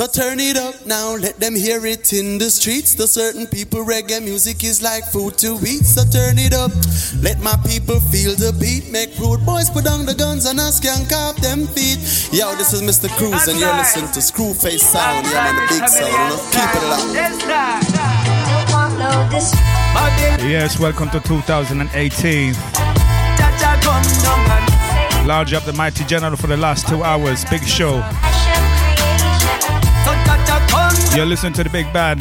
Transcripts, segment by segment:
So turn it up now, let them hear it in the streets. To certain people, reggae music is like food to eat. So turn it up, let my people feel the beat. Make rude boys put down the guns and ask and off them feet. Yo, this is Mr. Cruz, and you're listening to Screwface Sound. Yeah, man, the big sound. You? Keep it locked. Yes, welcome to 2018. Large up the mighty general for the last two hours. Big show. You're listening to the big band,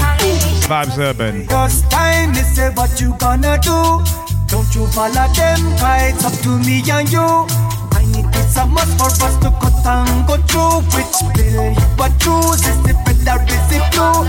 Vibes Urban. First time they say what you gonna do. Don't you follow them, it's up to me and you. I need this a must for us to cut and go through. Which bill you but choose? Is it is it blue?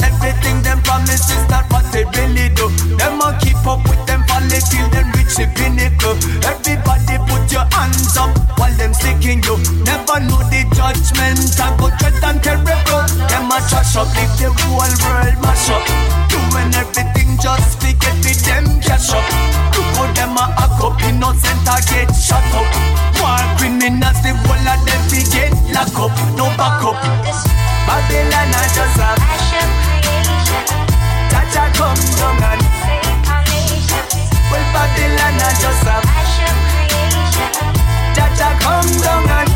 Everything them promise is not what they really do. Them a keep up with them folly till them reach the pinnacle. Everybody put your hands up while them sticking you. Never know the judgment I go dread and terrible. Them a trash up, leave the whole world mash up. Doing everything just to get the them cash up. Look how them a hack up, innocent a get shut up. War. Criminals, the whole of them be get lock up, no back up. Babylon a just a Jaja come down and Well Babylon a just a Jaja come down and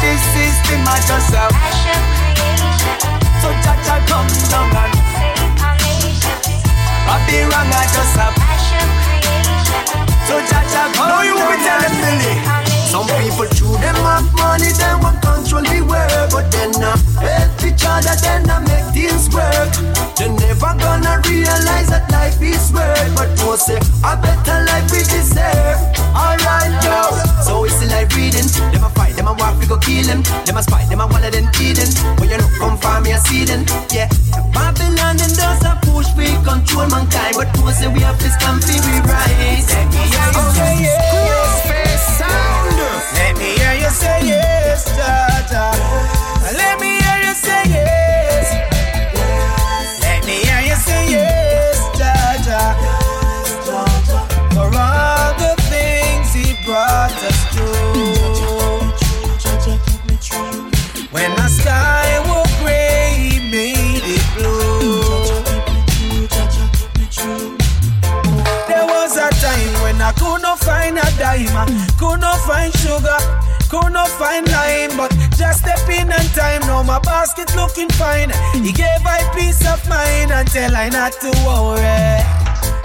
This system a just a So Jaja come down and Babylon a just a So come down Now you be telling Billy some people chew them up money, they want control the world, but then uh, help each other, then uh, make things work. They never gonna realize that life is worth, but no say a better life we deserve. Alright, yo. So it's still like reading. Them a fight, them a walk, we go kill them. Them a spite, them a wallet and Eden. But you know, come farm me a seeding. Yeah, Babylon and does a push, we control mankind, but no say we have to stand for we. Yeah, yeah, okay, yeah. Let me hear you say yes. Let me hear you say yes, Jaja. For all the things He brought us through. When the sky was gray, He made it blue. There was a time when I could not find a could not find sugar, could not find lime, but just step in and time. Now my basket looking fine. He gave I peace of mind and tell I not to worry.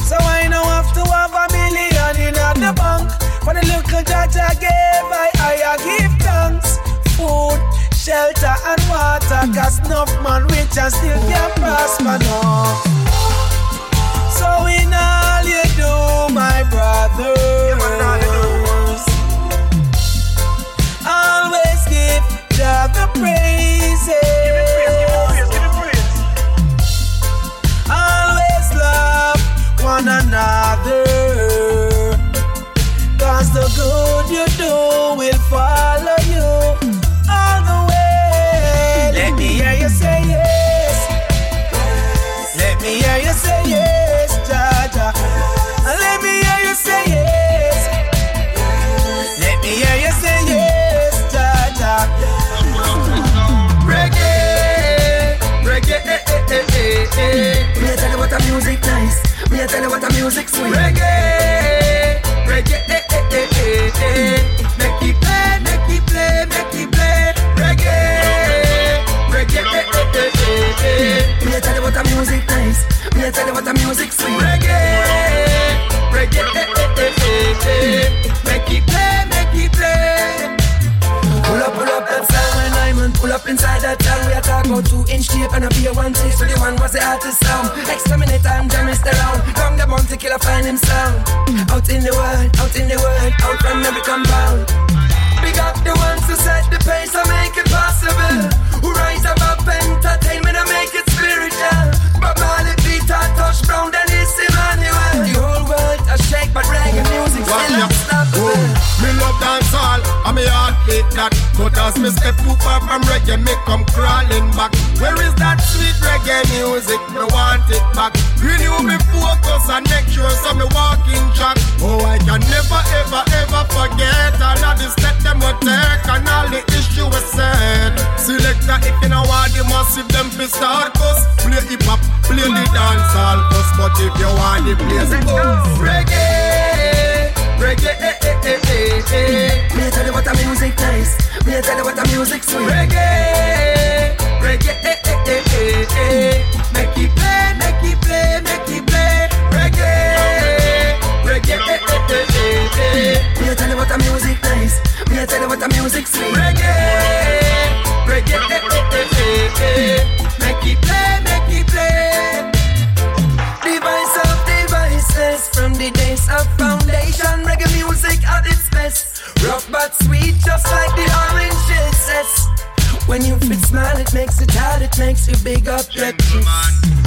So I now have to have a million in the bank for the little judge I gave. I I give thanks, food, shelter and water. Cause enough man rich and still can't prosper no. So in all you do, my brothers, give God the praises. Always love one another. Cause the good you do will eh, eh. Me a tell you what a music nice. Me tell you what a music sweet. Reggae, the killer find him sound. Out in the world, out in the world, out from every compound. Me step too far from reggae, me come crawling back. Where is that sweet reggae music? Me want it back. Renew me focus and make sure so me walking track. Oh, I can never ever ever forget all of the step them will take and all the issue we said. Select Cause if you know want the massive, them fi start cuss. Play hip hop, play the dance all cuss. But if you want the place, oh, reggae, reggae, eh, eh. Eh, eh, eh, eh, eh. Me tell you what the music nice. Me tell you what the music sweet. Reggae, reggae, eh, eh, eh, eh, eh. Make it play, make it play, make it play. Reggae, reggae, eh, eh, eh, eh, eh. Me tell you what the music nice. Me tell you what the music sweet. Reggae reggae, eh, eh, eh, eh, Make it play, make it play. Device of devices from the days of foundation. When you fit smile, it makes it hard, it makes you big Big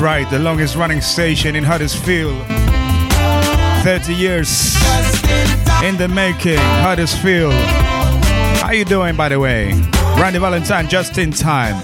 Right, the longest running station in Huddersfield. 30 years in the making, Huddersfield. How you doing, by the way? Randy Valentine, just in time.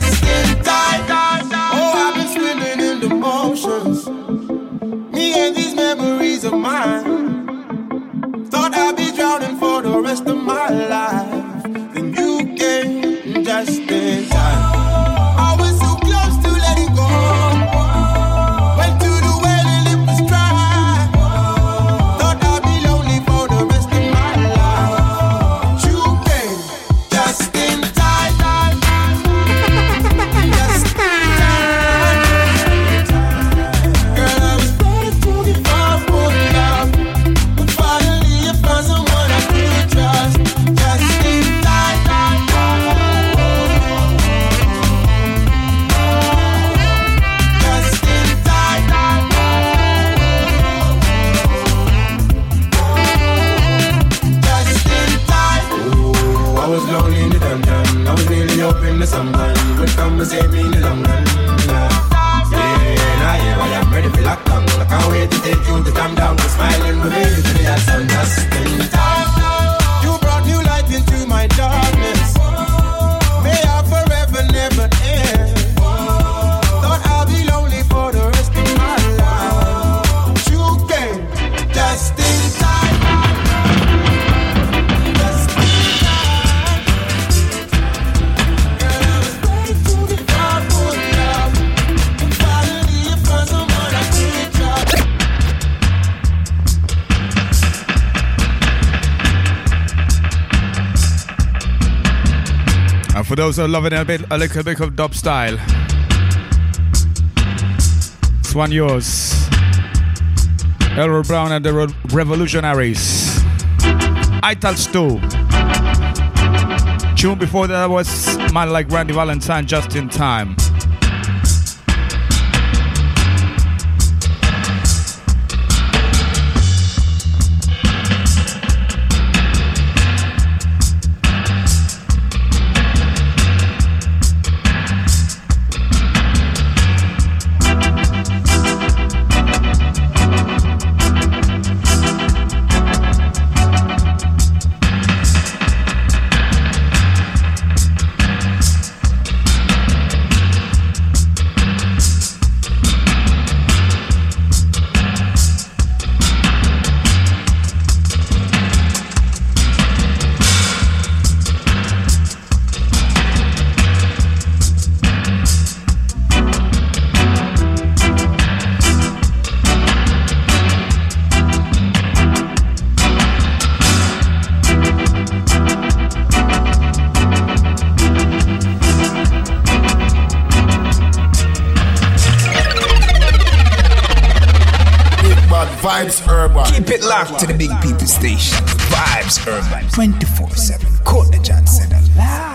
Those are loving a bit, a little bit of dub style, this one yours. Elroy Brown and the Re- Revolutionaries. Ital Stu. Tune before that was man like Randy Valentine, just in time. Locked to the big people station. Vibes Urban 24 7. Courtney Johnson. I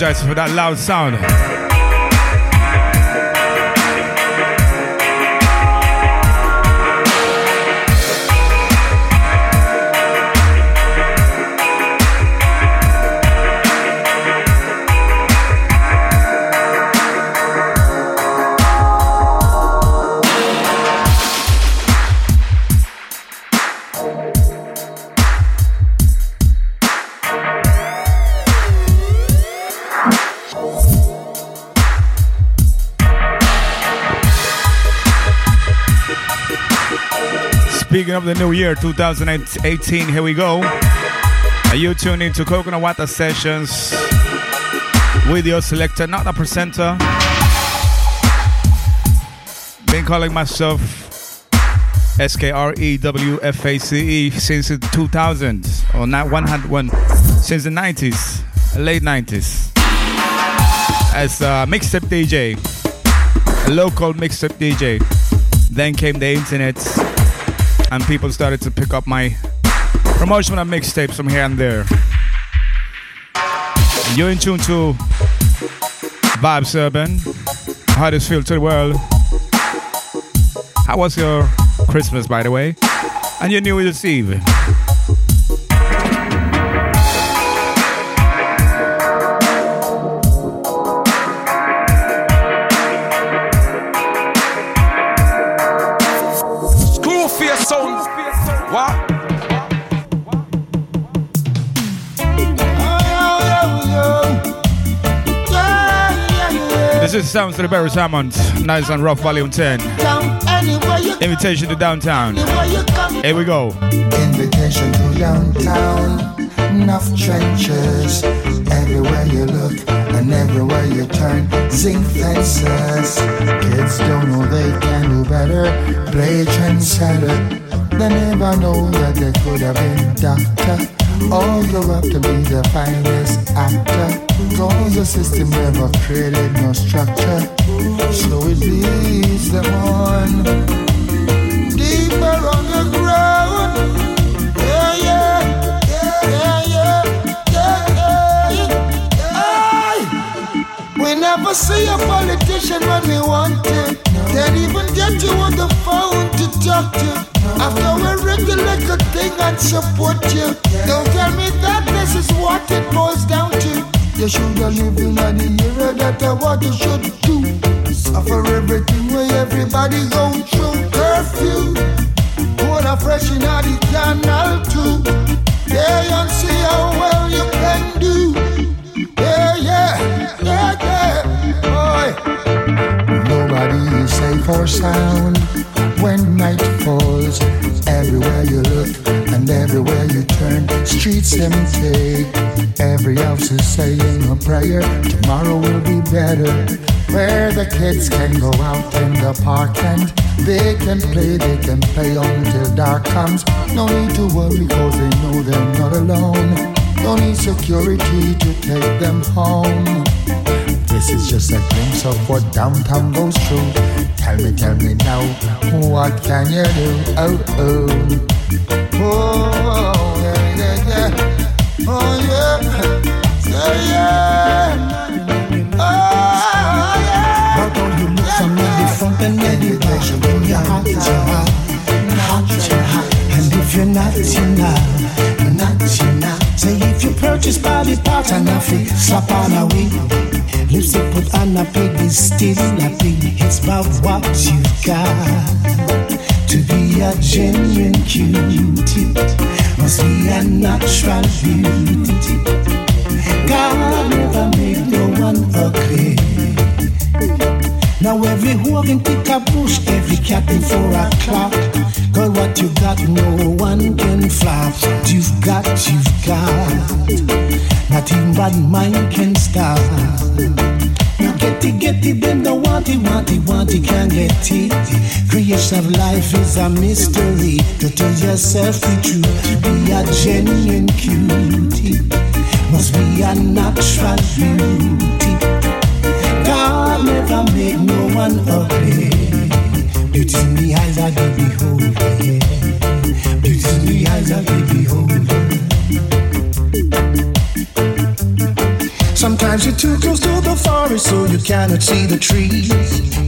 apologize for that loud sound. Of the new year 2018, here we go. Are you tuned into Coconut Water Sessions with your selector, not a presenter? Been calling myself S K R E W F A C E since the 2000s, or not 101, since the 90s, late 90s, as a mixtape DJ, a local mixtape DJ. Then came the internet and people started to pick up my promotion of mixtapes from here and there. You're in tune to Vibes Urban, Huddersfield to the world. How was your Christmas, by the way? And your New Year's Eve? Sounds of the Barry Salmons, Nice and Rough Volume 10. Invitation to downtown. Here we go. Invitation to downtown. Enough trenches. Everywhere you look and everywhere you turn. Zinc fences. Kids don't know they can do better. Play trendsetter. They never know that they could have been doctor all grow up to be the finest actor. Cause the system never created no structure. So it leads them on. Deeper on the ground. Yeah, yeah, yeah, yeah, yeah, yeah, yeah. We never see a politician when we want to. Can't even get you on the phone to talk to. After we regulate the thing and support you. Don't tell me that this is what it boils down to. You should have lived in the era that I what you should do. Suffer everything where everybody go through. Curfew. Put a fresh in the canal too. Yeah, and see how well you can do. Yeah, yeah. Safe or sound when night falls. Everywhere you look and everywhere you turn, streets empty. Every house is saying a prayer. Tomorrow will be better. Where the kids can go out in the park and they can play, they can play until dark comes. No need to worry cause they know they're not alone. No need security to take them home. This is just a glimpse of what downtown goes through. Tell me, tell me now, what can you do? Oh, oh. Oh, yeah, yeah, yeah. Oh, yeah. Yeah, yeah. Oh, yeah. But don't you look from the front and the back when your heart is hot, heart. And if you're not, you're not, you're not, you're not. Say if you purchase body parts and fake, slap on a wig. Lipstick put on a is still a pig. It's about what you got to be a genuine cutie. Must be a natural beauty. God never made no one ugly. Now every hoe can pick a bush, every cat in four a Girl, what you got, no one can flop. You've got, you've got. Not even bad mind can stop. Now get it, get it, them don't want it, want it, want it, can't get it. Creation of life is a mystery. To tell yourself the truth, be a genuine cutie must be a natural beauty. God never made no one ugly. Cannot see the trees.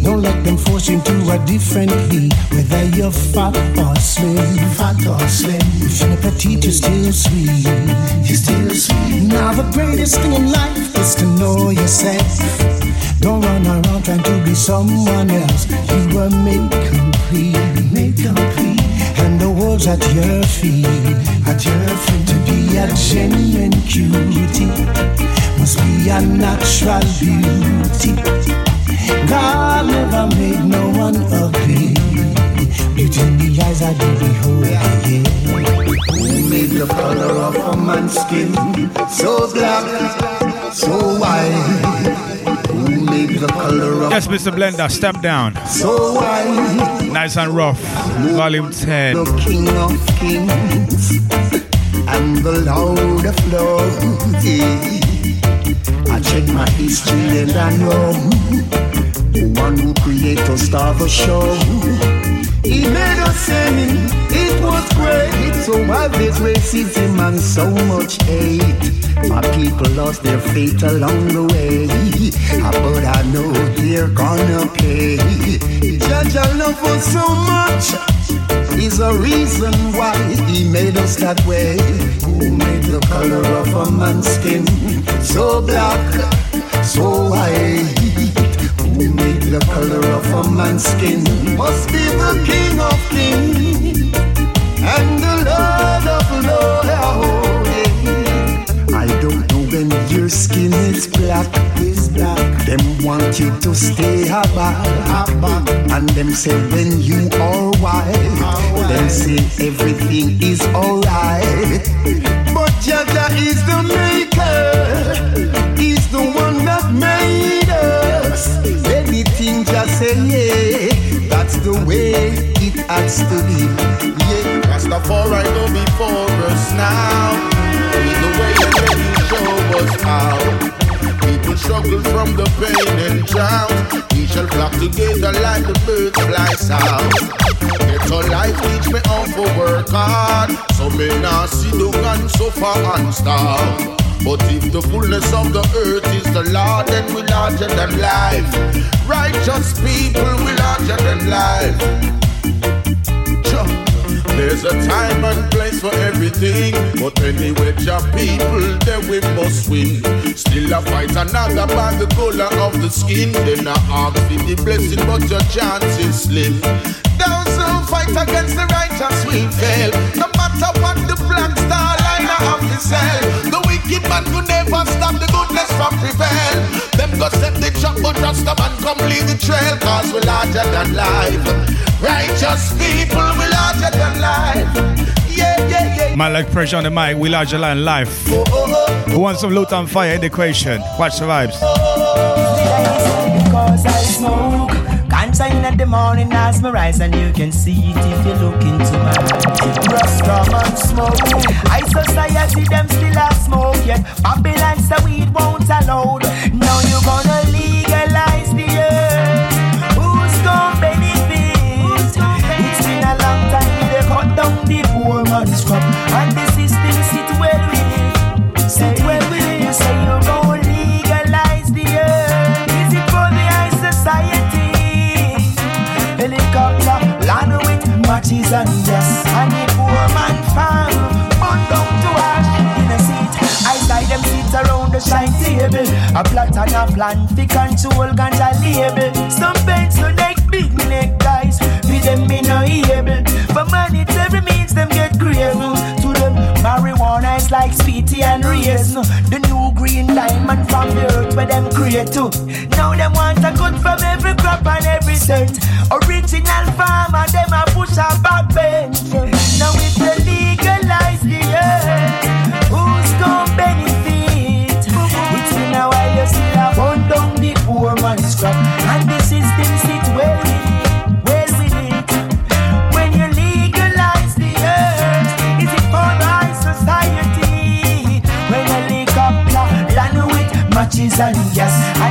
Don't let them force you into a different league. Whether you're fat or slim, fat or slim. You're petite, you're still sweet. You're still sweet. Now the greatest thing in life is to know yourself. Don't run around trying to be someone else. You were made complete, made complete. And the world's at your feet, at your feet. To be a genuine cutie must be a natural beauty. God never made no one ugly. Beauty in the eyes I do behold. Yeah. Made the color of a man's skin so black, so white? The color of Yes, Mr. Blender, step down. So white. Nice and rough. Volume 10. The King of Kings and the Lord of Lords. I check my history and I know the one who created star the show. He made us sing, it was great. So why there's racism and so much hate? My people lost their faith along the way, ah, but I know they're gonna pay. Judge, I love us so much is a reason why he made us that way. Who made the color of a man's skin so black, so white? The color of a man's skin? Must be the King of Kings and the Lord of Lords. I don't know when your skin is black, is black. Them want you to stay aback, and them say when you are white, them say everything is alright. But Jaja is the maker, he's say yeah, that's the way it has to be. Yeah, Rastafari go before us now. With the way that he show us how. People struggle from the pain and drown. We shall flock together like the birds fly south. Get a life teach me how to work hard. So me now see the gun so far and starve. But if the fullness of the earth is the Lord, then we're larger than life. Righteous people, we're larger than life. There's a time and place for everything, but anyway, job people, then we must win. Still a fight another by the color of the skin. Then I ask for the blessing, but your chance is slim. Those who fight against the righteous will fail. No matter what the black star liner of the wicked man could never stop the goodness from prevail. Them go set the trap, but just a man come lead the trail, cause we larger than life. Righteous people, we larger than life. Yeah, yeah, yeah. Man like pressure on the mic, we larger than life. Oh, oh, oh. Who wants some loot and fire in the equation? Watch the vibes. I smoke Sunshine the morning as me rise and you can see it if you look into my eyes. Come and smoke. I society them still a smoke yet. Babylon the weed won't allow. Now you gonna legalize matches and the poor man farm burn down to ash in a seat. I side them sit around the shine table. A plot and a plan fi control ganja label. Some bends no neck, big neck guys. With them me no able. For monetary means them get grave. To them marijuana is like sweetie and raisin. The new green diamond from the earth where them create too. Now them want a good from every crop and every cent. Original farmer them a push a back bench. Now if they legalize the earth, who's gonna benefit? It's a while you still burn down the poor man's crop, with matches and gas,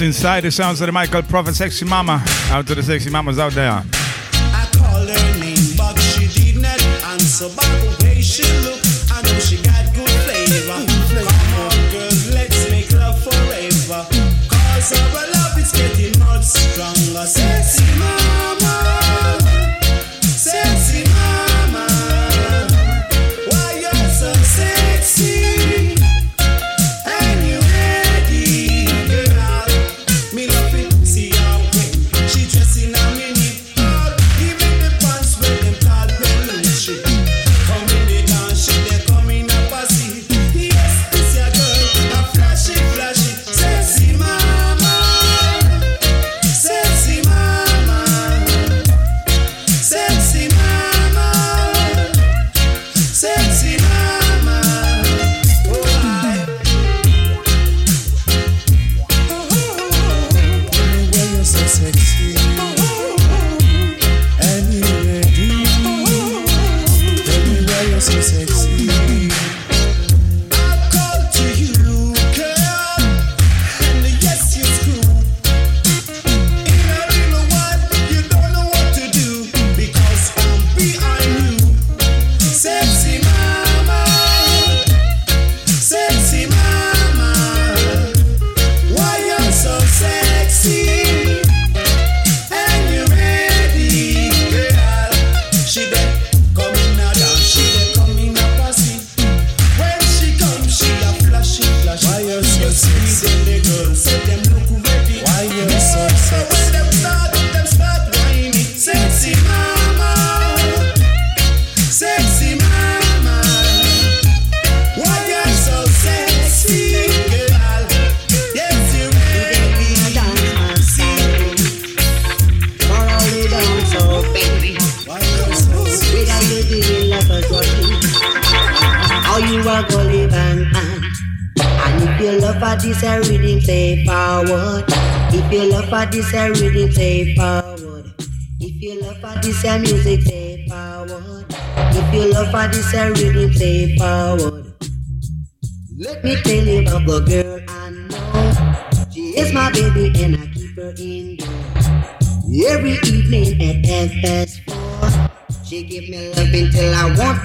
Inside the sounds of the Michael Prophet Sexy Mama. Out to the sexy mamas out there. I her name, but she did not answer. By the way she I know she got good flavor. Come on, girls, let's make love forever. Cause love getting much stronger. Sexy mama,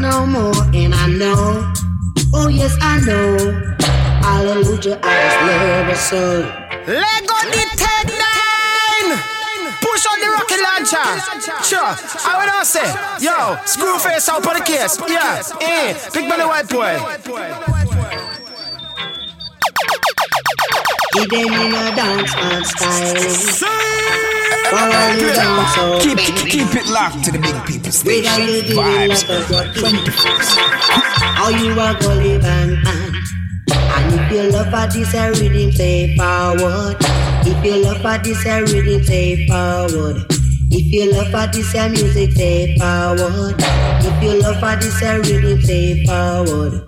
no more, and I know, oh yes I know, hallelujah, I just love her so. Let go the nine. Push on the rocket launcher. Sure. I would not say, yo, screw face out on the case. Yeah, eh, big belly white boy. Give them in a dance man style. Follow you so Keep, keep, keep it locked to the big people station. Vibes like a Urban jockey, 24 or you are gully bang bang. And if you love for this a reading, play forward. If you love for this a reading, play forward. If you love for this a music, play forward. If you love for this a reading, play forward.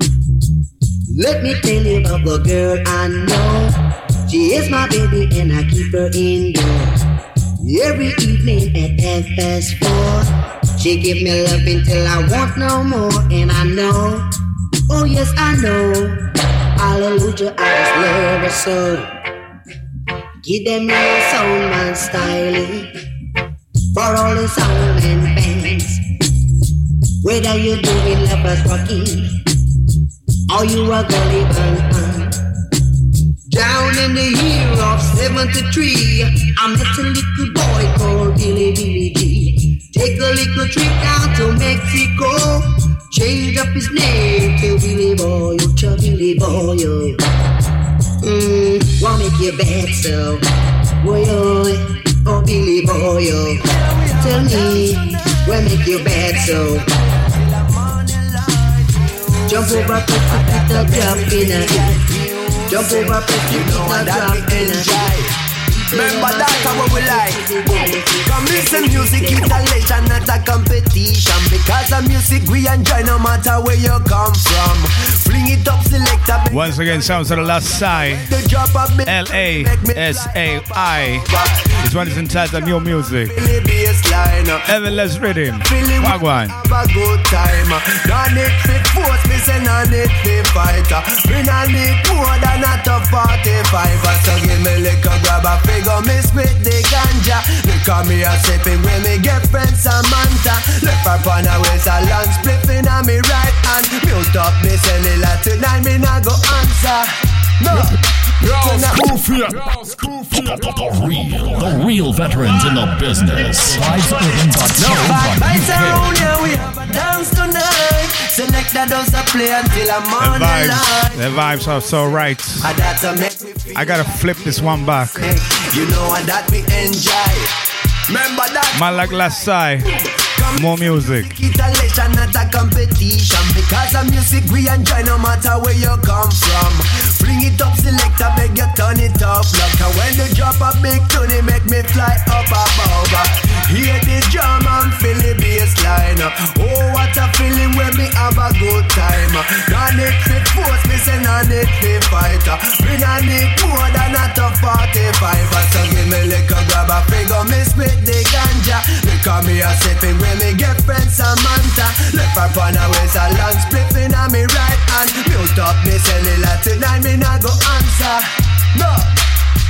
Let me tell you about the girl I know. She is my baby and I keep her indoors. Every evening at half past four, she give me love until I want no more, and I know, oh yes I know, hallelujah, I just love her so. Give them your soul man style for all the sound and bands. Whether you're doing lovers rocking or you are gully bang. Down in the year of 73, I met a little boy called Billy Billy G. Take a little trip down to Mexico. Change up his name to Billy Boy, to Billy Boy. oh. Mm, wanna make you bad so. Boy, oh, oh Billy Boy, oh. Tell me, what make you bad so? Jump over, put a drop in a Jump over, put it, put a drop in a Remember that how we like. Come listen, music is a leisure, not a competition. Because of music we enjoy no matter where you come from. Bring it up, selector, Once again, sounds of the Lasai. L A S A I. This one is entitled New Music. Everless Rhythm. Wagwan. Have a good time. No need fit force, me say no need fit fighter. Me no need more than a top 45. So give me liquor, grab a figure, me spit the ganja. Look at me a sipping when me get friends Samantha. Left her on her waist, a long spliffing on me right hand. Mute up me cellular tonight, me not go answer. No. Yo, Scoofia. The real, the real veterans in the business. No bad vibes around here, we have a dance tonight. Select that does a play until I'm The on the vibes, line. the vibes are so right. And that make me feel I gotta flip this one back. You know, and that we enjoy. Remember that Man like Lasai. More music. Iteration, not a competition. Because of music, we enjoy no matter where you come from. Bring it up, selector, beg you turn it up. Look, and when you drop a big tune, it make me fly up above. Hear the drum and feel the bass line. Oh, what a feeling when me have a good time. No need fit force, me say no need fit fight. Me no need more than a top 45. So give me liquor, grab a figure, me spit the ganja. Look at me a sipping when me get friends Samantha. Left her on her waist, a long spliffing on me right hand. Mute up me cellular tonight, me not go answer. No.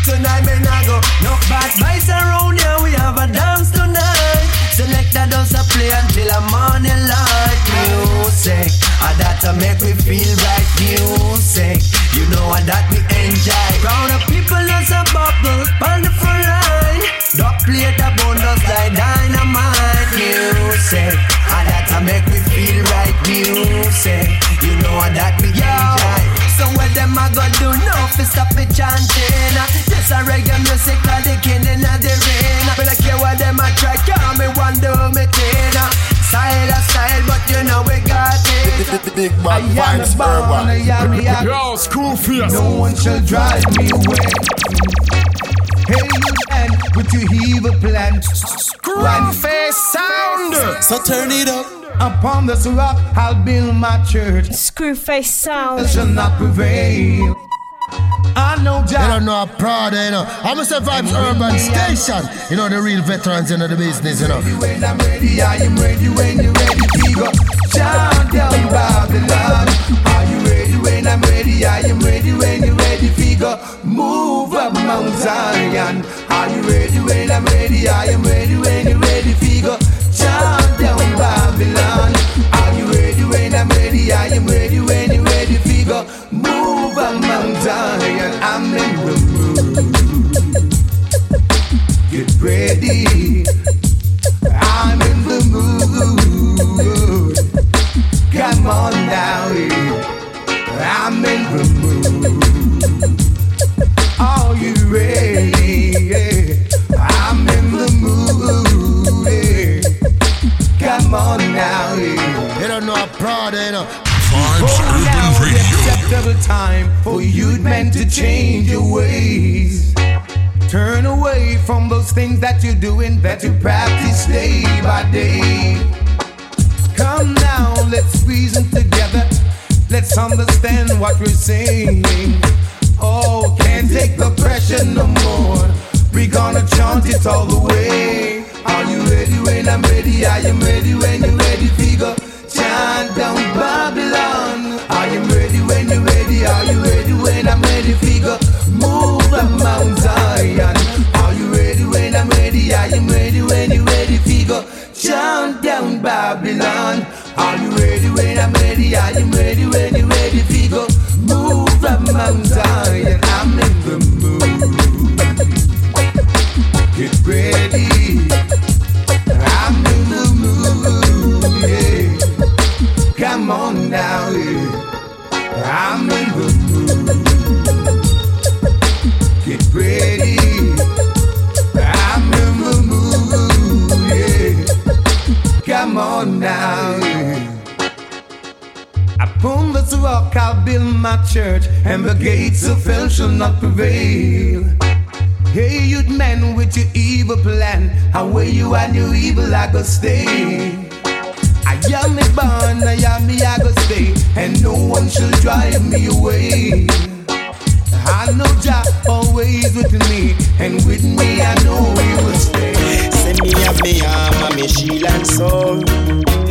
Tonight me not go No bad vibes around here We have a dance tonight Select that does a play Until the morning light Music And that to make me feel right Music You know and that we enjoy Round of people as a bubble On the front line Don't play the bonus like dynamite Music. And that to make me feel right Music. You know and that we enjoy So what them a go do now fi stop me chanting? Just a reggae music like the king in the rain. But I care what them a try, call me one do me thing. Style a style, but you know we got it. Big bad vibes urban. Yo, Scoofia. No one shall drive me away. Hey, you man, with your evil plan. Screwface sound. So turn it up. Upon this rock, I'll build my church. Screwface sound. Shall not prevail. I know You don't know a proud, you know. I'm gonna say Vibes Urban Station. You know the real veterans in the business, you know. When I'm ready, I am ready when you're ready to go. Down, down, Babylon. When I'm ready? I am ready when you're ready go. Move up Mount Zion. Are you ready when I'm ready? I am ready when you're ready to go. Down, Babylon. Are you ready when I'm ready? I am ready when you're ready go. Move up Mount Zion. I'm in the mood. Get ready. I'm in the mood. Come on now, yeah. I'm in the mood. Are you ready? Yeah. I'm in the mood. Yeah. Come on now, yeah. You don't know a proud, you know. Vibes Urban the Radio. acceptable time for you'd meant to change your ways. Turn away from those things that you're doing that you practice day by day. Come now, let's reason together. Let's understand what we're saying. Oh, can't take the pressure no more. We gonna chant it all the way. Are you ready when I'm ready? I am ready when you're ready. Figure chant down Babylon. I am ready when you're ready. Are you ready when I'm ready? Figure move up Mount Zion. Are you ready when I'm ready? I am ready when you're ready. Figure chant down Babylon. Are you ready when I'm ready? I am ready when you're ready. Figure move up Mount Zion. I'm in the mood. Get ready. I'm in the mood. Yeah. Come on now. Yeah. I'm in the mood. Get ready. I'm in the mood. Yeah. Come on now. Yeah. Upon this rock I'll build my church, and the gates of hell shall not prevail. Hey, you'd man with your evil plan, how way you and your evil I go stay. I I am me born, I am me I go stay, and no one shall drive me away. I know Jah always with me, and with me I know He will stay. Send me have me armor, me shield and sword.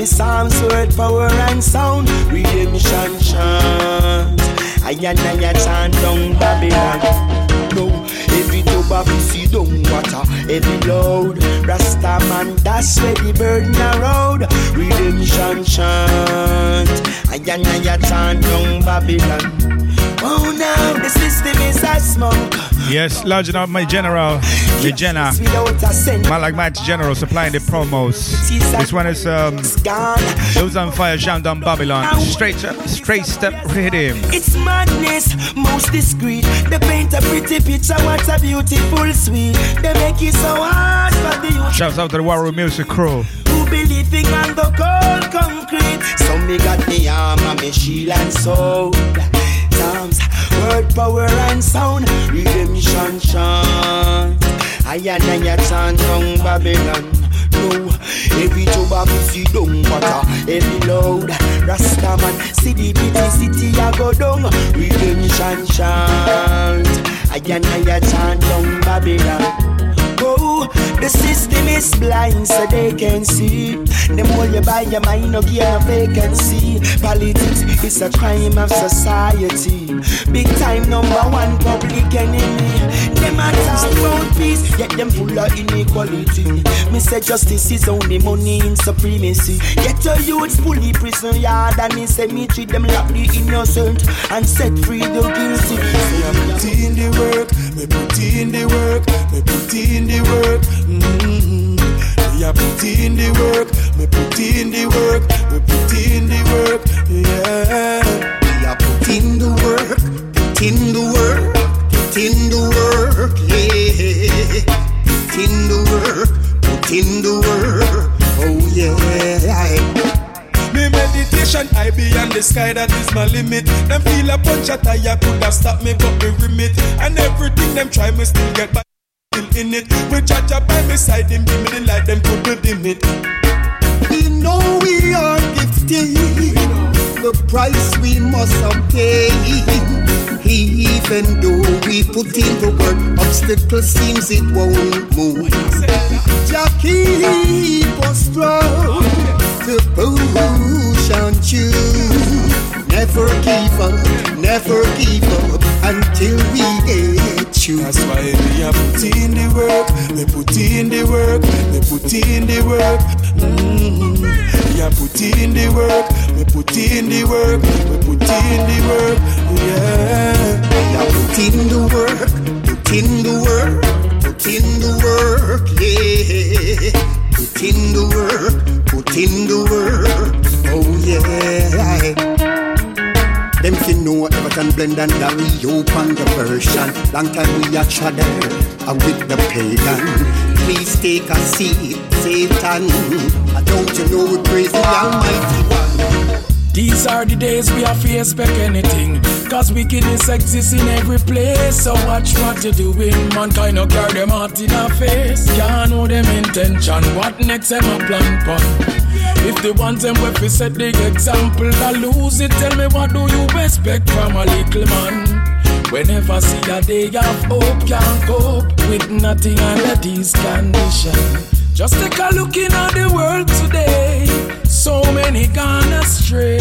Me psalms, word, power and sound. Redemption chant. I and I chant down Babylon. No, every tub of see down water, every load. Rasta man, that's where the burden around. Redemption chant. I and I chant down Babylon. Oh, now the system is a smoke. Yes, large enough, my general, the Jenna. My like my general supplying the promos. This one is um, those on fire, Jean Down Babylon. Straight, straight step rhythm. It's madness, most discreet. They paint a pretty picture, what a beautiful suite. They make it so hard for the youth. Shouts out to the Warrior Music crew. Who believing on the cold concrete. So me got me armor, me shield and sword. Psalms, word, power and sound. Redemption chant. I and I chant from Babylon. No, every job I see down water, every load. Rasta man, see the pretty city I go down. Redemption chant. I and I chant from Babylon. The system is blind so they can see. The more you buy your mind, no give a vacancy. Politics is a crime of society. Big time number one public enemy. Them a talk about peace, yet them full of inequality. Me say justice is only money in supremacy. Get your youths fully prison yard and in cemetery. Them lock the innocent and set free the guilty. Me a put in the work, me put in the work, me put in the work. Mm-hmm. Me a put in the work, me put in the work, me put in the work. Yeah. Me a put in the work, put in the work, put in the work. Yeah. Put in the work, put in the work. Oh yeah. Me meditation, I be on the sky, that is my limit. Them feel a punch a tire could have stopped me, but me remit. And everything them try, me still get back. Still in it. We judge up by my side, him give me the light, them could not dim it. We know we are gifted. The price we must paid. Even though we put in the work, obstacle seems it won't move. Jah keep us strong to push and choose. Never give up, never give up until we get you. That's why we are put in the work, we put in the work, we put in the work. Mm-hmm. We are put in the work, we put in the work, we put in the work. Yeah. We are put in the work, put in the work, put in the work. Yeah. Put in the work, put in the work. Oh yeah. Them fi know Everton blend and Larry open the version. Long time we a shudder uh, with the pagan. Please take a seat, Satan. I don't you know we praise the Almighty One. These are the days we have to expect anything. Cause wickedness exists in every place. So watch what you're doing. Mankind no carry them out in our face. Can't know them intention. What next them a plan for? If the ones them we set the example, I lose it. Tell me what do you expect from a little man? Whenever see a day of hope, can't cope with nothing under these conditions. Just take a look in at the world today. So many gone astray.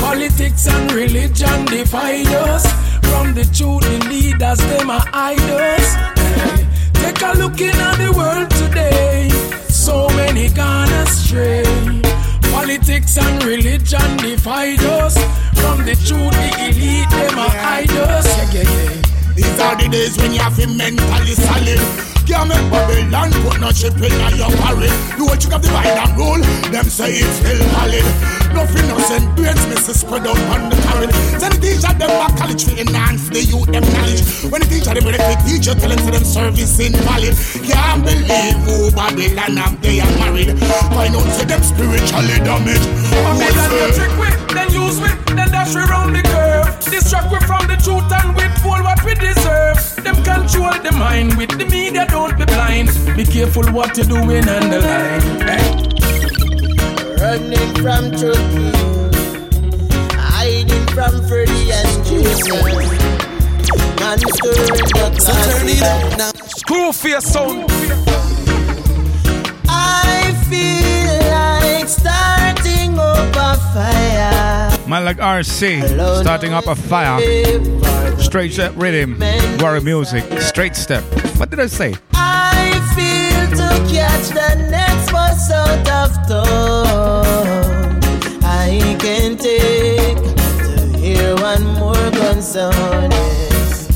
Politics and religion divide us. From the truth, the leaders, them are idols. Hey, take a look in at the world today. So many gone astray. Politics and religion divide us. From the truth, the elite, them are idols. Yeah, yeah, yeah. These are the days when you have to mentally solid. Can't make Babylon put no ship in your parade. You watch you have the right and rule, them say it's still valid. Nothing innocent brains misses spread out on the carriage. Send the teacher them back college to enhance the youth them knowledge. When the teacher them benefit teacher tell them to them service invalid. Can't believe who Babylon have they are married. Find out say them spiritually damaged. Babylon you trick with, then use with, then dash we round the curve. Distract we from the truth and withhold what we careful what you're doing and the line. Hey. running from truth, hiding from Freddy and Jason. Monster in the So turn it up now. Screw for your sound. I feel like starting up a fire. Man like RC, starting up a fire. Straight step rhythm, warrior music, straight step. What did I say? I feel to catch the next bus out of oh. town. I can't take to hear one more gun sound. Yes.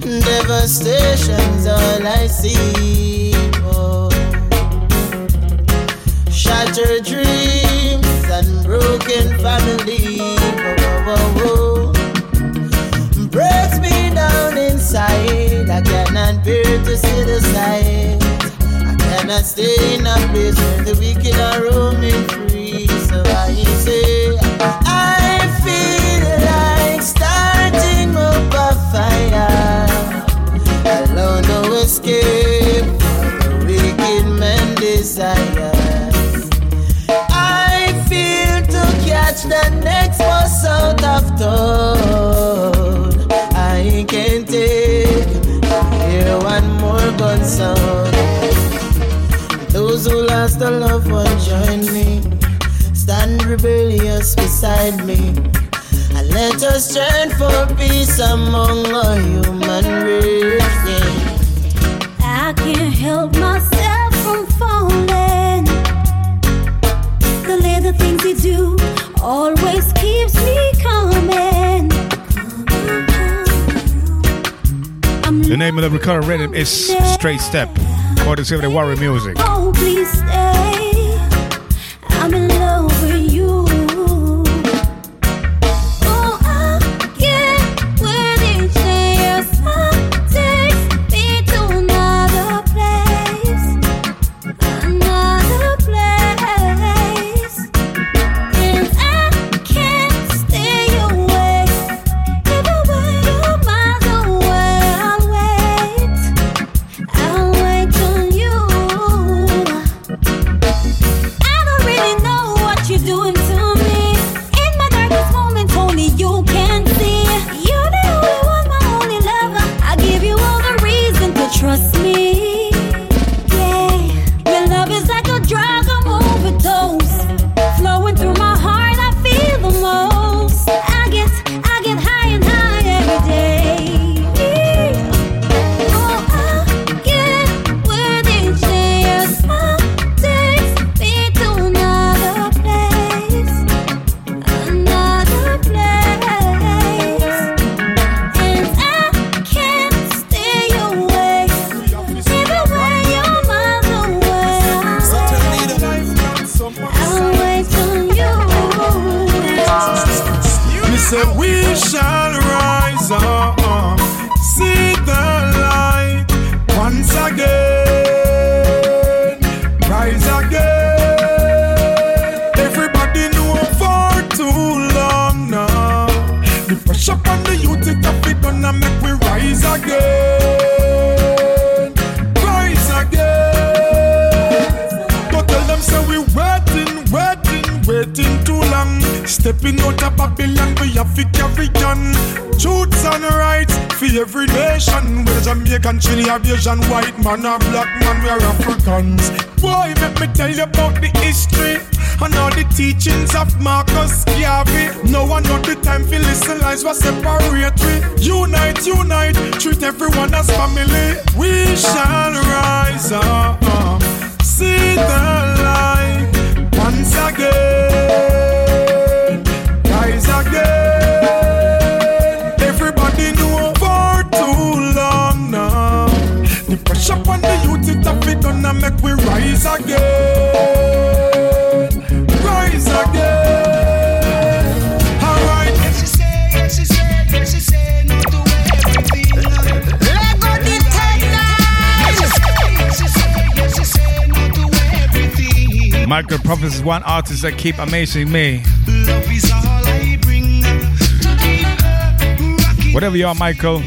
Devastation's all I see. Oh. Shattered dreams and broken family. Oh, oh, oh, oh. Breaks me down inside. I cannot bear to see the sight. I stay in a place where the wicked are roaming free. So I say, I feel like starting up a fire. Alone, no escape the wicked man desires. I feel to catch the next bus out of town. I can't take hear one more gun sound. Those who lost a loved one join me. Stand rebellious beside me. And let us chant for peace among our human race. Yeah. I can't help myself from falling. The little things you do always keeps me coming. The name of the recurrent rhythm is Straight Step, according to the warrior music. Oh, please stay. Stepping out of Babylon, we have to carry on. Truths and rights for every nation. Whether Jamaican, Trinidad, Asian, white man or black man, we are Africans. Boy, make me tell you about the history and all the teachings of Marcus Garvey. No one know the time for listen lies was separate we. Unite, unite, treat everyone as family. We shall rise up, see the light once again. Pressure the youth it a fit gonna make we rise again. Rise again. Alright. Yes, she say, yes, she say, yes, she say, no to everything. Let go the Yes, she say, yes, she say, yes, she say, no to everything. Michael Prophet is one artist that keep amazing me. Love is all I bring to keep her Whatever you are, Michael,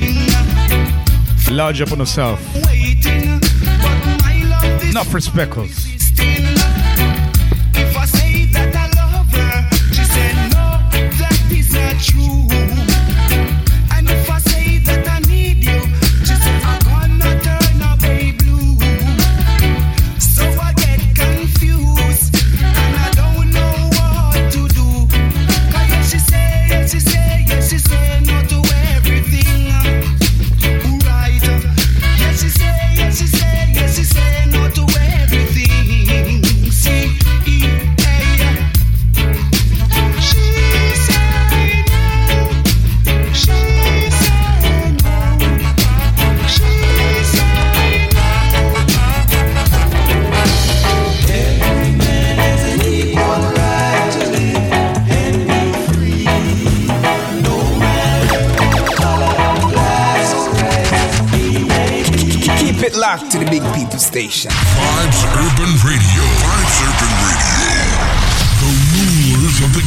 large up on yourself. Waiting. But to the big people station. Vibes Urban Radio. Vibes Urban Radio. The rulers of the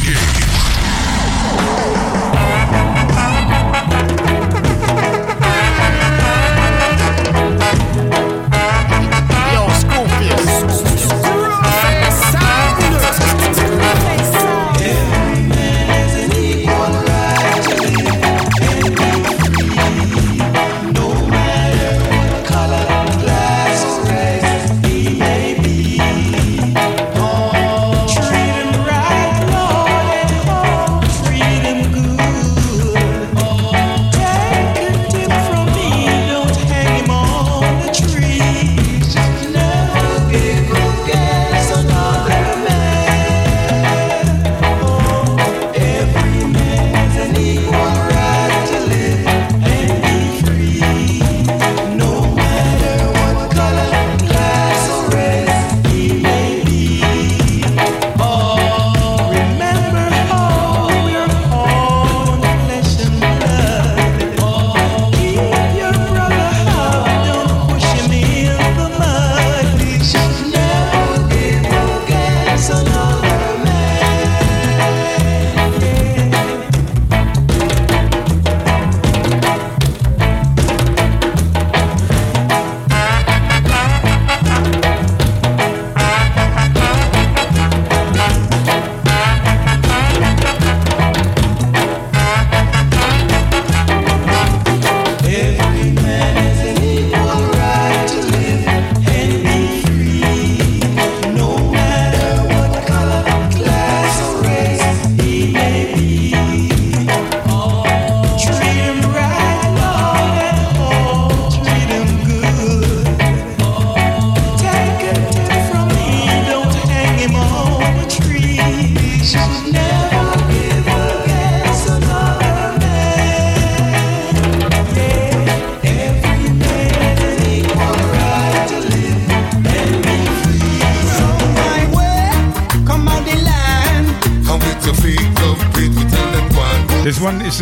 game.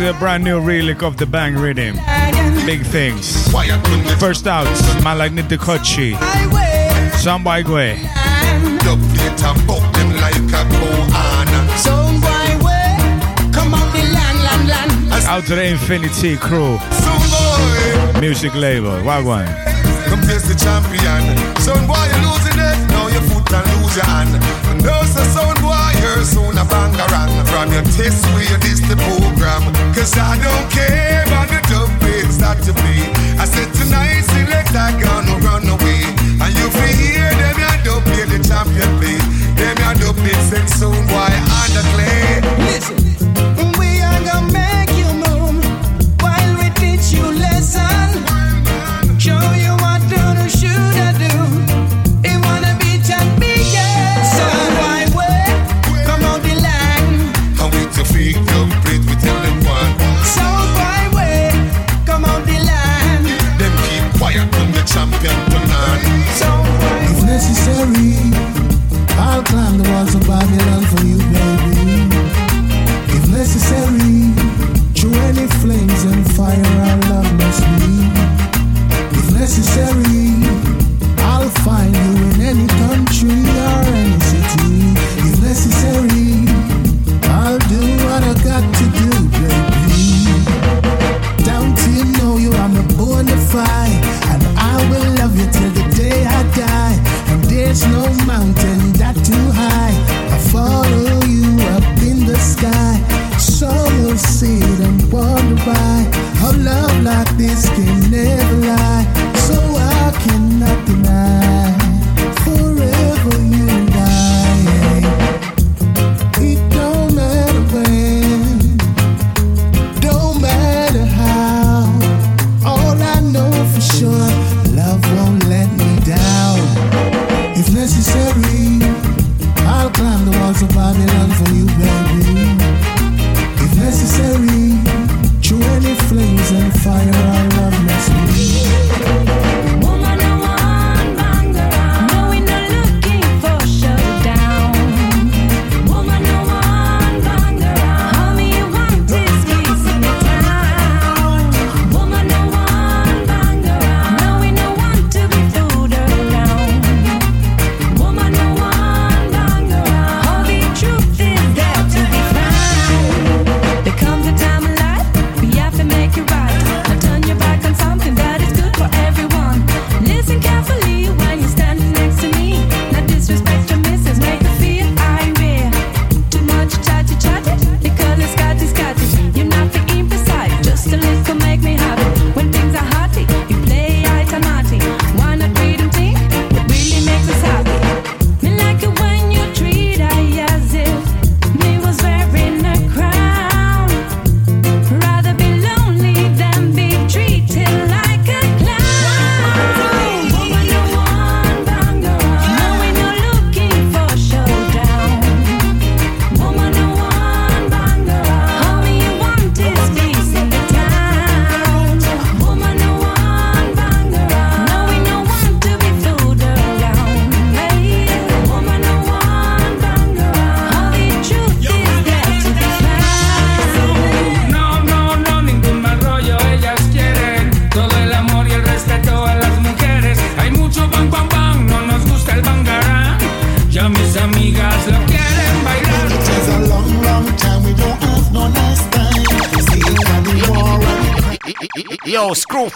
Is a brand new relic of the bang rhythm. Big things. First out, Nita Kochi. Boy way, out the to the Infinity Crew. Music label. Wagwan. Come face the champion. Son boy, you losing it. Eh? Now your foot and lose your hand. No, so son you're soon a bangarang. From your test where diss the program. Cause I don't care about the beats that you play. I said tonight, select I gonna run away. And you feel hear them, dub play the champion play. Them, dub beats and soon boy, on the clay. Listen, necessary, I'll climb the walls of Babylon for you, baby. If necessary, through any flames and fire, our love must be. If necessary,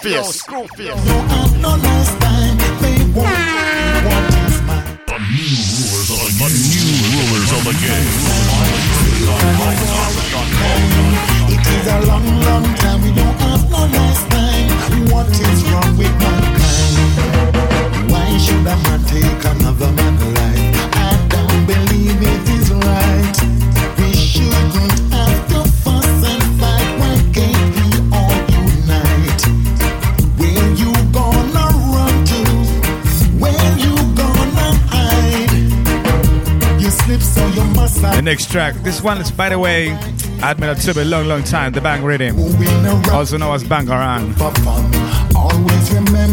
obvious. This one is, by the way, I admit it to a long, long time. The Bang Rhythm, also known as Bangarang.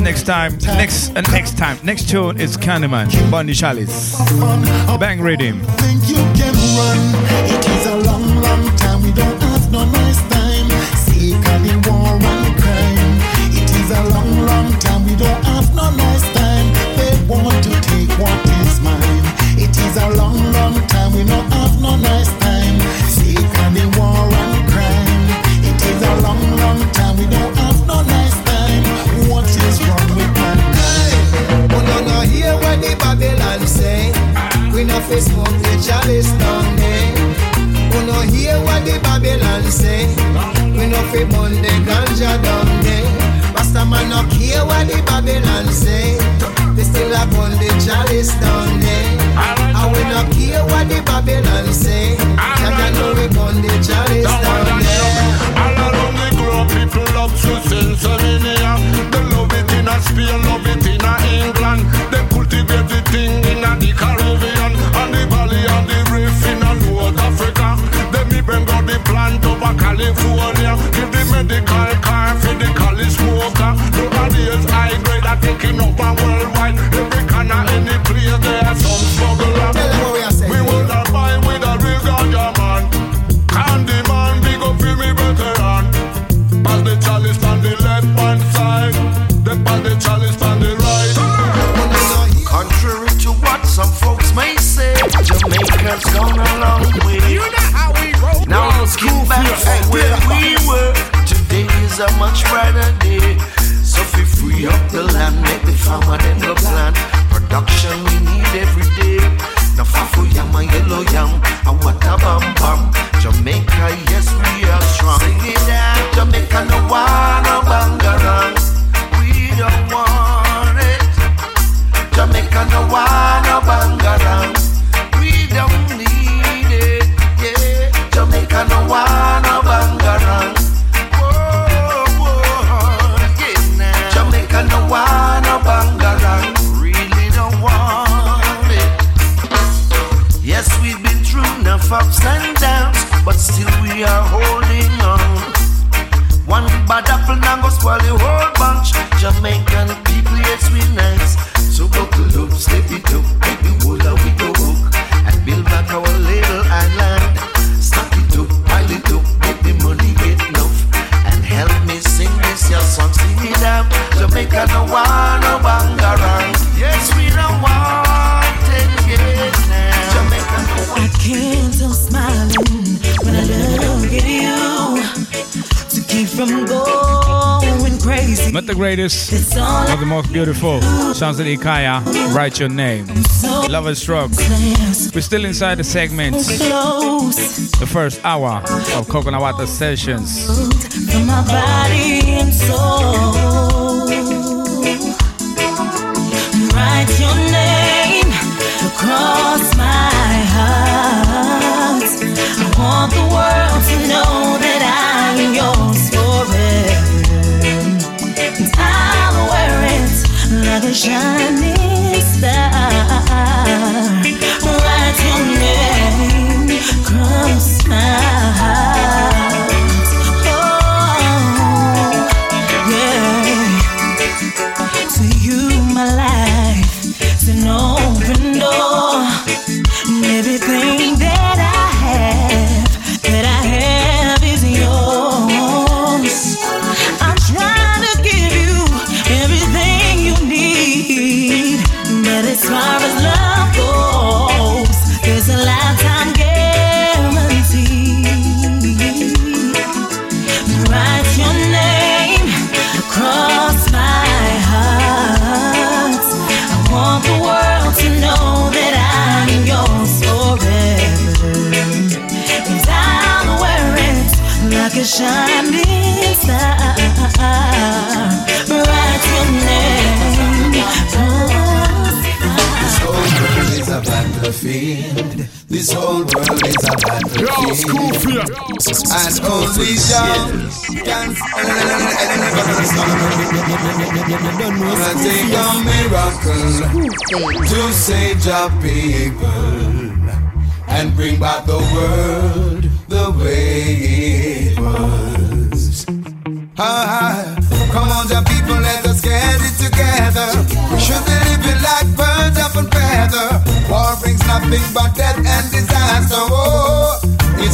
Next time, next and uh, next time, next tune is Candyman, Bonnie Chalice, Bang Rhythm. fi smoke the chalice down. We no hear what the Babylon say. We no fi burn the ganja down there. Man no care what the Babylon say. They still a burn the chalice down there. And we no care what the Babylon say. Jah know we burn the chalice the globe, people love to sing Slovenia. They love it in a Spain, love it in England. They cultivate the thing California. Give the medical car for the college smoker. Nobody else high grade are taking up on worldwide. a much brighter day. So if we free up the land, make the farmer them go plant. Production Beautiful. Sounds like Ikaya. Write your name. Love and Stroke. We're still inside the segment. The first hour of Coconut Water Sessions. Battlefield. And only Jah can gonna take a miracle to save your people and bring back the world the way it was. Come on, your people, let us get it together. We should be living like birds of a feather. War brings nothing but death and disaster.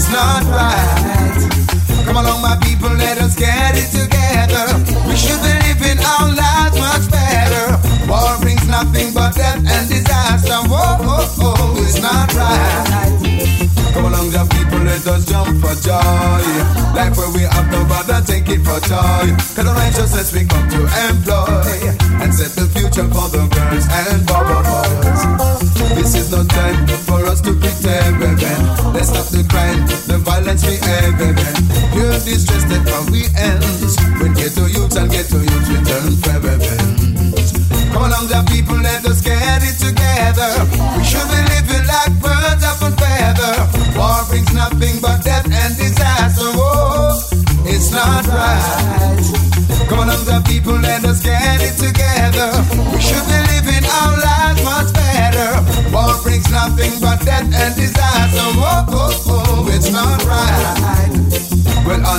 It's not right. Come along, my people, let us get it together. We should be living our lives much better. War brings nothing but death and disaster. Oh, oh, oh, it's not right. Come along, the people, let us jump for joy. Life where we have no bother, take it for joy. Cause the righteousness we come to employ and set the future for people,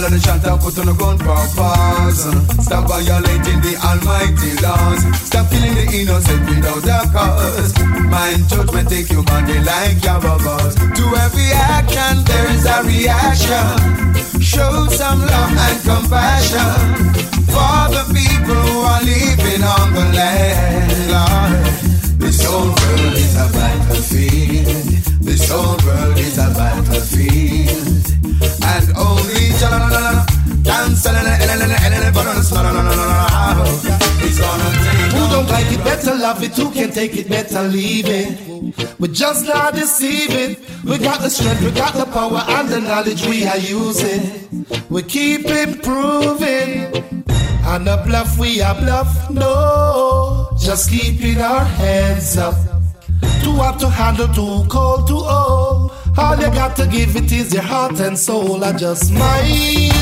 all of the shots are put on the gun for pause. Stop violating the almighty laws. Stop killing the innocent without a cause. Mind judgment, take your money like your boss. To every action, there is a reaction. Show some love and compassion for the people who are living on the land. Lord. This whole world is a battlefield. This whole world is a battlefield. And only dance Who don't like it better love it, who can take it better leave it. We're just not deceiving. We got the strength, we got the power and the knowledge we are using. We keep improving. And the bluff we are bluff, no. Just keeping our hands up. Too hot to handle, too cold to hold. All you got to give it is your heart and soul. I just mind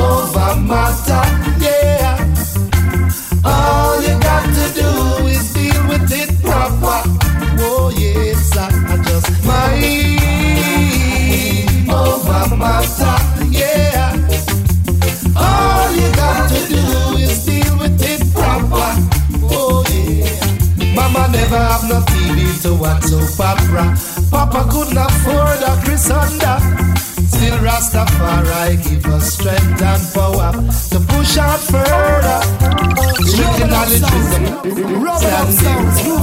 over matter, yeah. All you got to do is deal with it proper. Oh yes, I, I just mind over matter, yeah. All you got to do is deal with it proper. Oh yeah. Mama never have no TV to watch soap opera. Papa couldn't afford a Chrysanda. Still Rastafari give us strength and power to push on further. Strictly knowledge, wisdom, standing,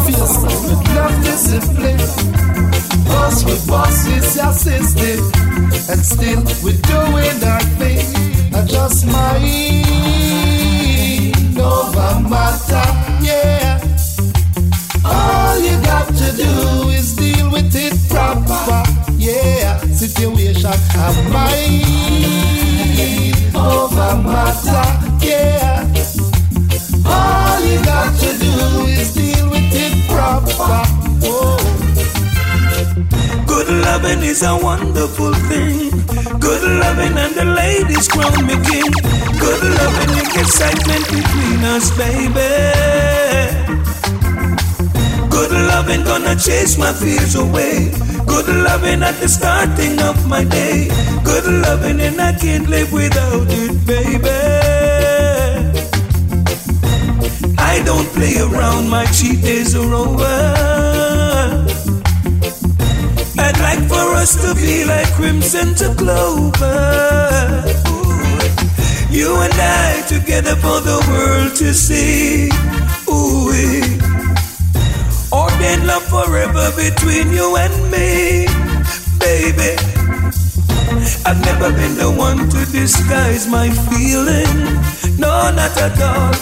with love, discipline. Boss with boss is your system, and still we're doing our thing. I just mind over matter, yeah. All you got to do is deal with it proper, yeah. Situation of mind over matter, yeah. All you got to do is deal with it proper, oh. Good loving is a wonderful thing. Good loving and the ladies crown me king. Good loving and excitement between us, baby. Good loving gonna chase my fears away. Good loving at the starting of my day. Good loving and I can't live without it, baby. I don't play around, my cheat days are over. I'd like for us to be like crimson to clover. Ooh. You and I together for the world to see. Ooh, ordained love forever between you and me, baby. I've never been the one to disguise my feeling, no, not at all.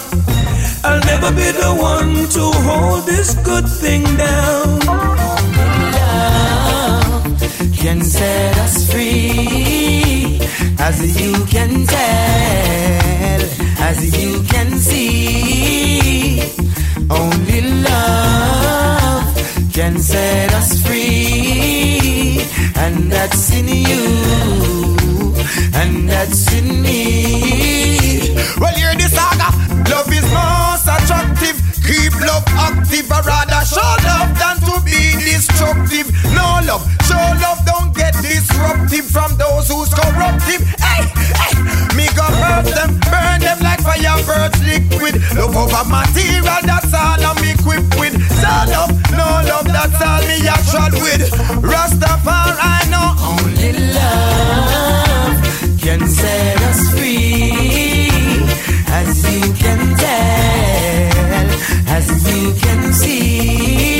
I'll never be the one to hold this good thing down. Love can set us free. as you can tell, as you can see. Only love can set us free, and that's in you, and that's in me. Well, hear the saga. Love is most attractive. Keep love active, or rather show love than to be destructive. No love, show love, don't get disruptive from those who's corruptive. Hey, hey, me go hurt them, burn them like firebirds liquid. Love over material, that's all I'm equipped with. So love, no love, that's all me actual with. Rastafari, know only love can set us free, as you can you can see.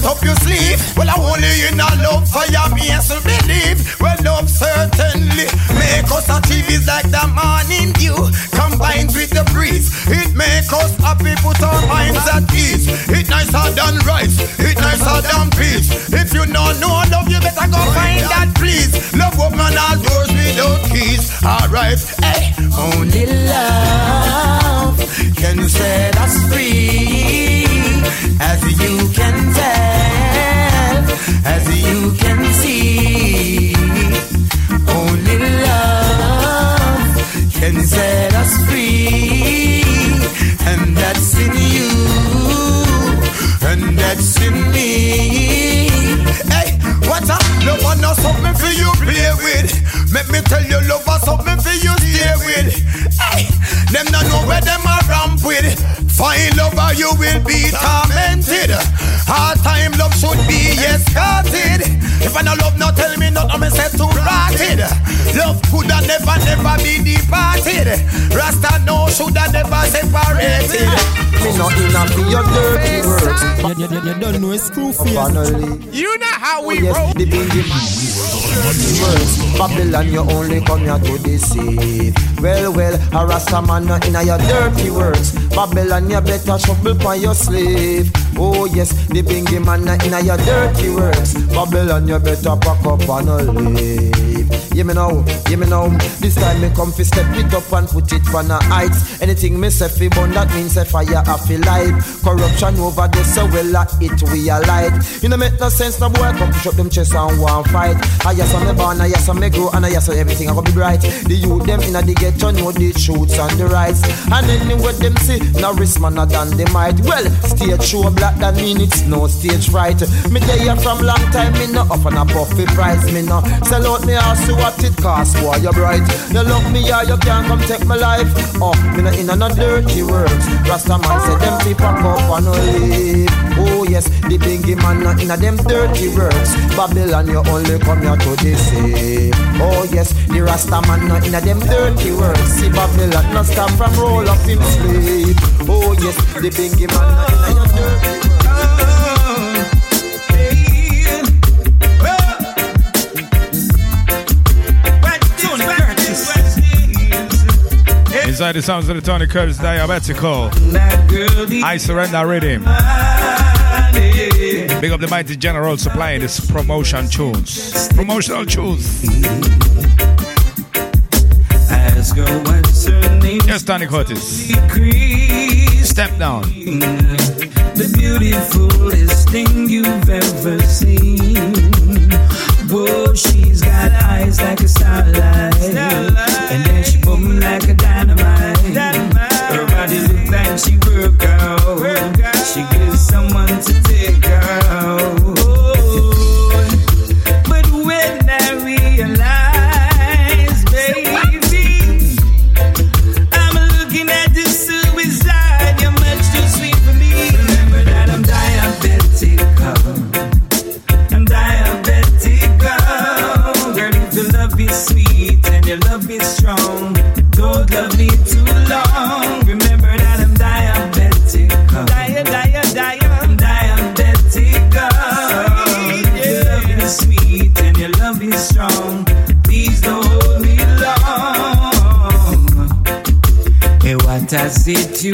Got up your sleeve. Well, I only in a love fire, me and so believe. Well, love certainly make us achieve is like the morning dew combined with the breeze. It make us happy, put our minds at ease. It nicer than rice, it nicer than peace. If you know love, you better go find that please. Love woman all doors without keys. Alright, hey, eh, Only love can set us free, as you can tell, as you can see. Only love can set us free, and that's in you, and that's in me. Hey, what up? Love and not something for you play with. Make me tell you, love something for you stay with. Hey, them not know where them are ramp with. Find lover, you will be tormented. Hard time love should be escorted. If I no love, no tell me not, I'm set to rotted. Love could have never, never be departed. Rasta no should have never separated. Me not in a your dirty words. You, you, you, you don't know it's screw face. You know how we Oh, yes, roll. the bingy words. Babylon, you only come here to deceive. Well, well, a Rasta man not in a your dirty words. Babylon, you better shuffle on your sleeve. Oh yes, the bingy man in your dirty words. Babylon, you better pack up and leave. Hear me now, hear me now. This time me come fi step it up and put it on a heights. Anything me say fi burn, that means a fire a fi light. Corruption over there, so well at it we a light. You know make no sense, no boy come push up them chest and want fight. I yes I'm me born, I yes I'm me grow, and I yes everything I go be bright. The youth them inna the ghetto know the truths and the rights. And anyway them see, no risk man than they might. Well, stage show black that mean it's no stage fright. Me there from long time, me no on a puffy price. Me no sell out me house to what it cost. Boy, you bright. You love me, yeah, you can't come take my life. Oh, me no in no dirty words. Rasta man say them people up and leave. Oh yes, the bingy man not in a them dirty words. Babylon, you only come here to deceive. Oh yes, the Rasta man not in a them dirty words. See Babylon not stop from roll up him sleep. Oh yes, the bingy man not in a your dirty Inside the sounds of the Tony Curtis Diabetical. I surrender rhythm. Big up the mighty general supplying this promotion tunes. Promotional tunes. Yes, Tony Curtis. Step down. The beautifulest thing you've ever seen. Whoa, she's got eyes like a starlight. And then she boom like a dynamite. Her body look like she work out. She gives someone to take out. you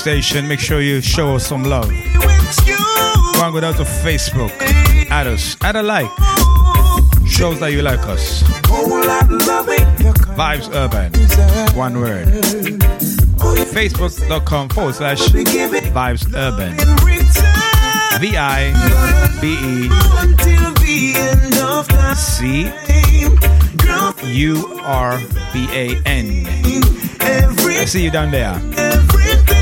station. Make sure you show us some love. One go down to Facebook. Add us. Add a like. Shows that you like us. Vibes Urban. One word. Facebook.com forward slash Vibes Urban. V I B E C U R B A N. I see you down there.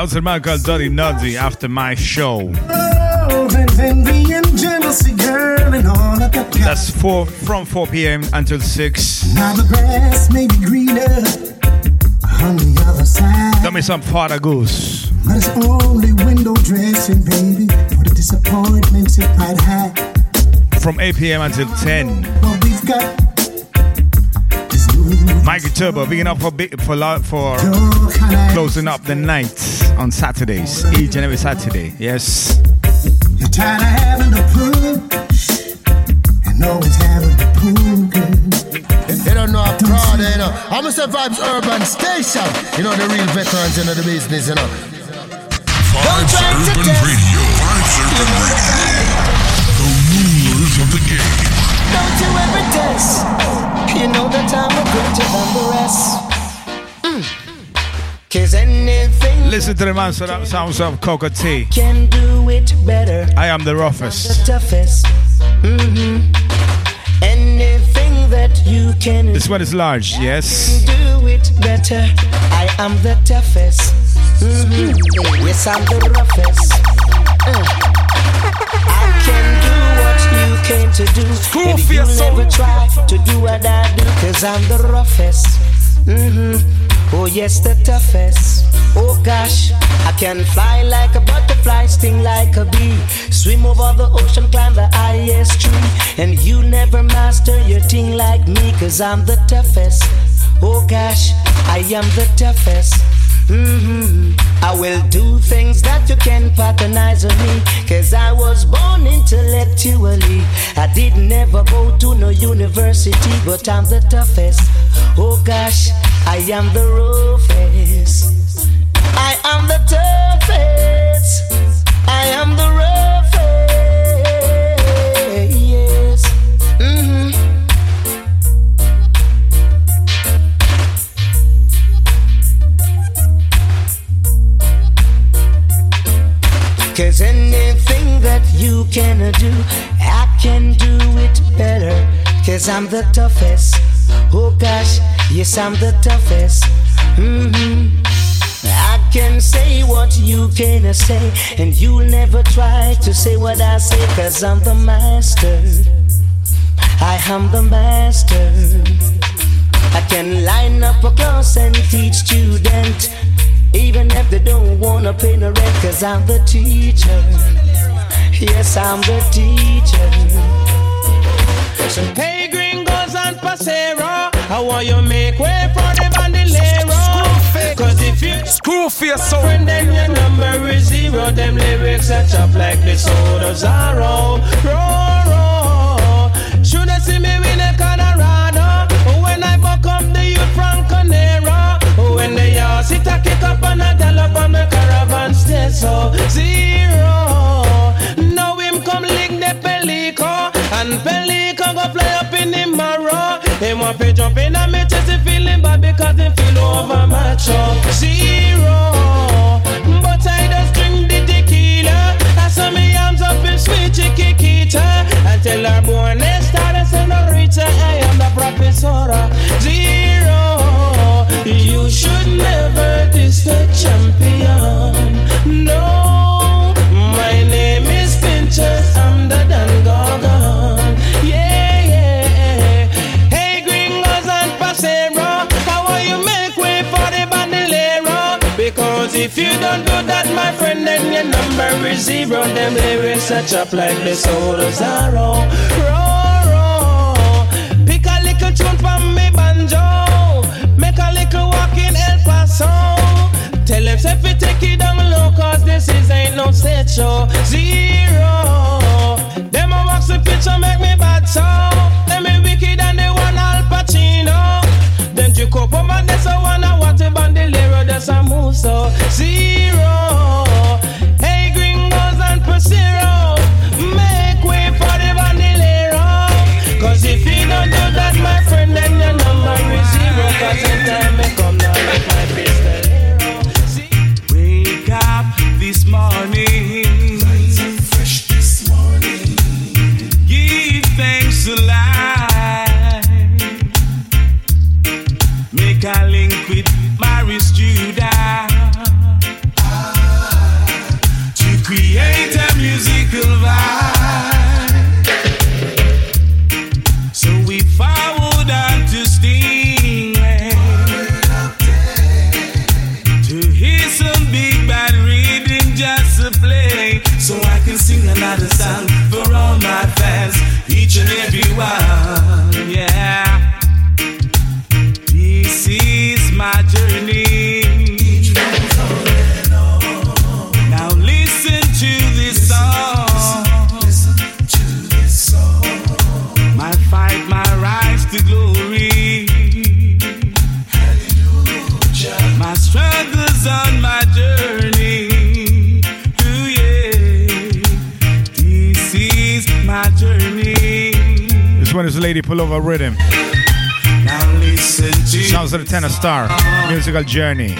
How's the man called Dottie Noddy after my show? That's four from 4 p.m. until 6. Now the grass may be greener. Got me some Father Goose. But it's only window dressing, baby. From 8 p.m. until 10. What we've got Mikey Turbo, being up for big- for for closing up the night on Saturdays, each and every Saturday. Yes. You're tired of having to push and always having to pull, girl. They don't know a crowd, you know. I'm a Vibes Urban Station. You know, the real veterans, you know, the business, you know. Vibes Urban Radio. Vibes Urban Radio. The rulers of the game. Don't you ever test. You know that I'm a greater than the rest. Mm. Cause anything Listen to the man so that sounds of Cocoa Tea. can do it better. I am the roughest. The toughest. hmm Anything that you can This one is large, yes. do it better. I am the toughest. Mhm. Yes, I'm the roughest. Uh. I can you came to do. and you never try to do what I do, cause I'm the roughest. hmm Oh, yes, the toughest. Oh gosh, I can fly like a butterfly, sting like a bee, swim over the ocean, climb the highest tree. And you never master your thing like me, cause I'm the toughest. Oh gosh, I am the toughest. hmm I will do things that you can patronize on me. Cause I was born intellectually. I did never go to no university, but I'm the toughest. Oh gosh, I am the roughest. I am the toughest. I am the roughest. Cause anything that you can do, I can do it better. Cause I'm the toughest. Oh gosh, yes, I'm the toughest. Mm-hmm. I can say what you can say, and you'll never try to say what I say, cause I'm the master. I am the master. I can line up a class and teach student, even if they don't wanna pay no rent, cause I'm the teacher. Yes, I'm the teacher. Hey, gringos and pasero, how want you make way for the bandolero? Cause if you screw for your soul, friend, then your number is zero. Them lyrics are chopped like the soda Zaro. Roll, roll. Shoulda see me win a Colorado kick up and a gallop on the caravan stay so zero. Now him come lick the pelico and pelico go fly up in the marrow. Him want to jump in and me chest he feeling bad because he feel over macho zero. But I just drink the tequila. I saw me arms up in sweet chiquita until our born they started senorita. I am the professora zero. You should never diss the champion. No, my name is Pincher. I'm the Dan Gorgon. Yeah, yeah. Hey, gringos and pasero, how you make way for the bandolero? Because if you don't do that, my friend, then your number is zero. Them lyrics are chop like the soda Zaro. Roll, roll. Pick a little tune don't say so. Zero. Them a wax the picture make me bad so. Them me wicked and they want Al Pacino. Them Jacopo man they so wanna what a bandolero that's a move so. Zero. Hey gringos and Pasero. Make way for the bandolero. Cause if you don't do that my friend then your number is zero. Cause in time The tenor star. Musical journey.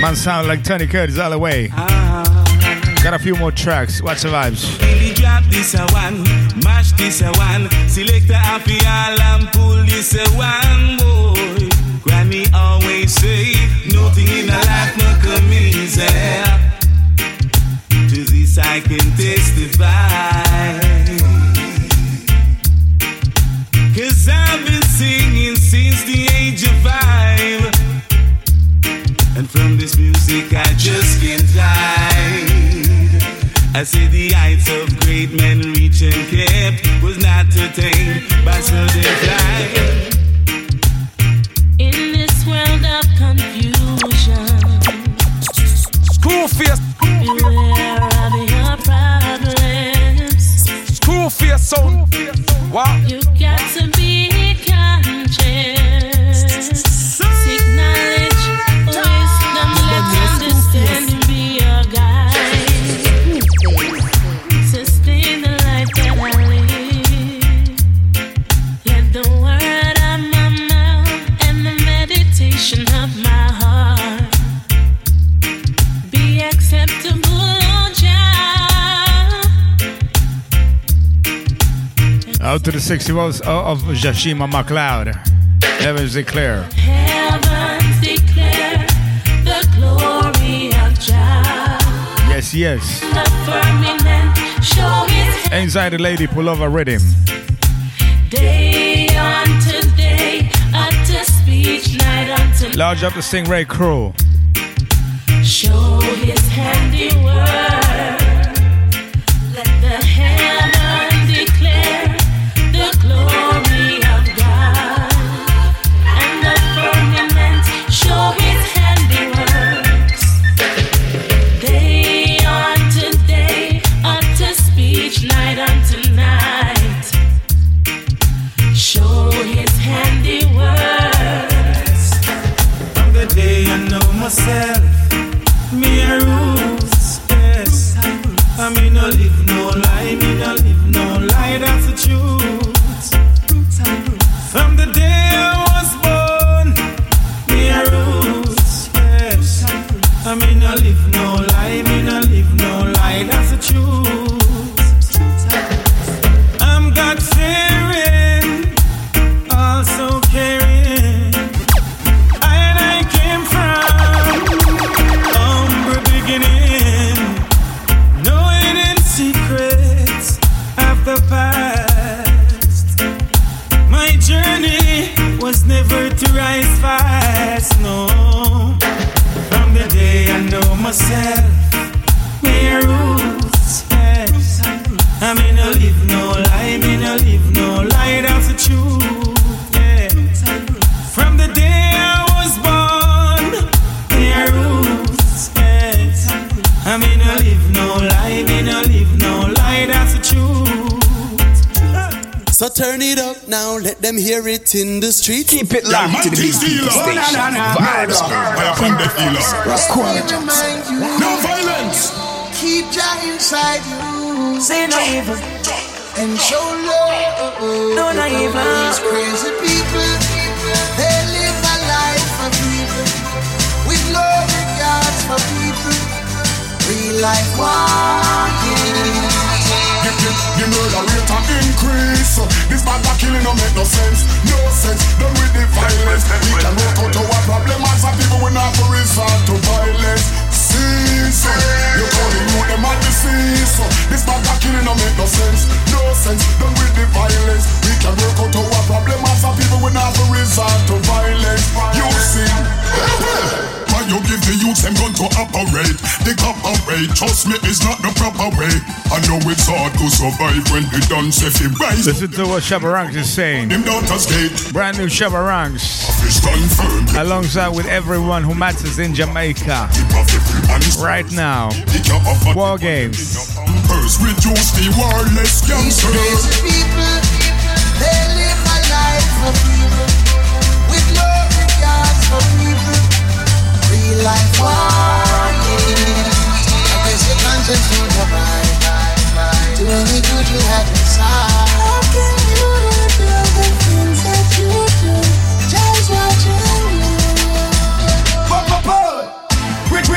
Man sound like Tony Curtis all the way. Got a few more tracks. What's the vibes? Billy drop this a one, mash this a one, select a happy and pull this a one boy. Granny always say, nothing in a life no come easy. To this I can testify. Just can't hide. I see the heights of great men reach and kept was not attained by sudden flight. In this world of confusion, Screwface, beware of your problems. Screwface sound. Wow. 60 votes of Jashima McLeod. Heavens declare. Heavens declare the glory of Jah. Yes, yes. The firmament show His Inside the Lady Pullover Rhythm. day unto day, utter speech night unto Large up the Stingray crew. Show His handiwork. Let the heaven declare the Turn it up now let them hear it in the street. Keep it locked to the big people station. Vibes, No violence. Keep Jah inside you. Say no evil. And show love. No, no evil. These crazy people, they live a life for people. With no regards for people. Real life walking. You know the murder rate a increase. This bad killing no make no sense, no sense. Done with the violence. We can work out our problem as a people we not go resort to violence. Cease. You calling you them at the cease. This bad killing no make no sense, no sense. Done with the violence. We can work out our problem as a people we not go resort to violence. You see. Why you give the youth them gun to operate? They cooperate. Trust me, it's not the proper way. I know it's hard to survive when they done say fi rise. Listen to what Shabba Ranks is saying. Them daughters gate. Brand new Shabba Ranks. Office confirmed. Alongside with everyone who matters in Jamaica. Right now. War games. Numbers reduce the warless These people, they live a life for people. With no regards for people. Life walking. I guess your conscience won't abide. Do any good you have inside.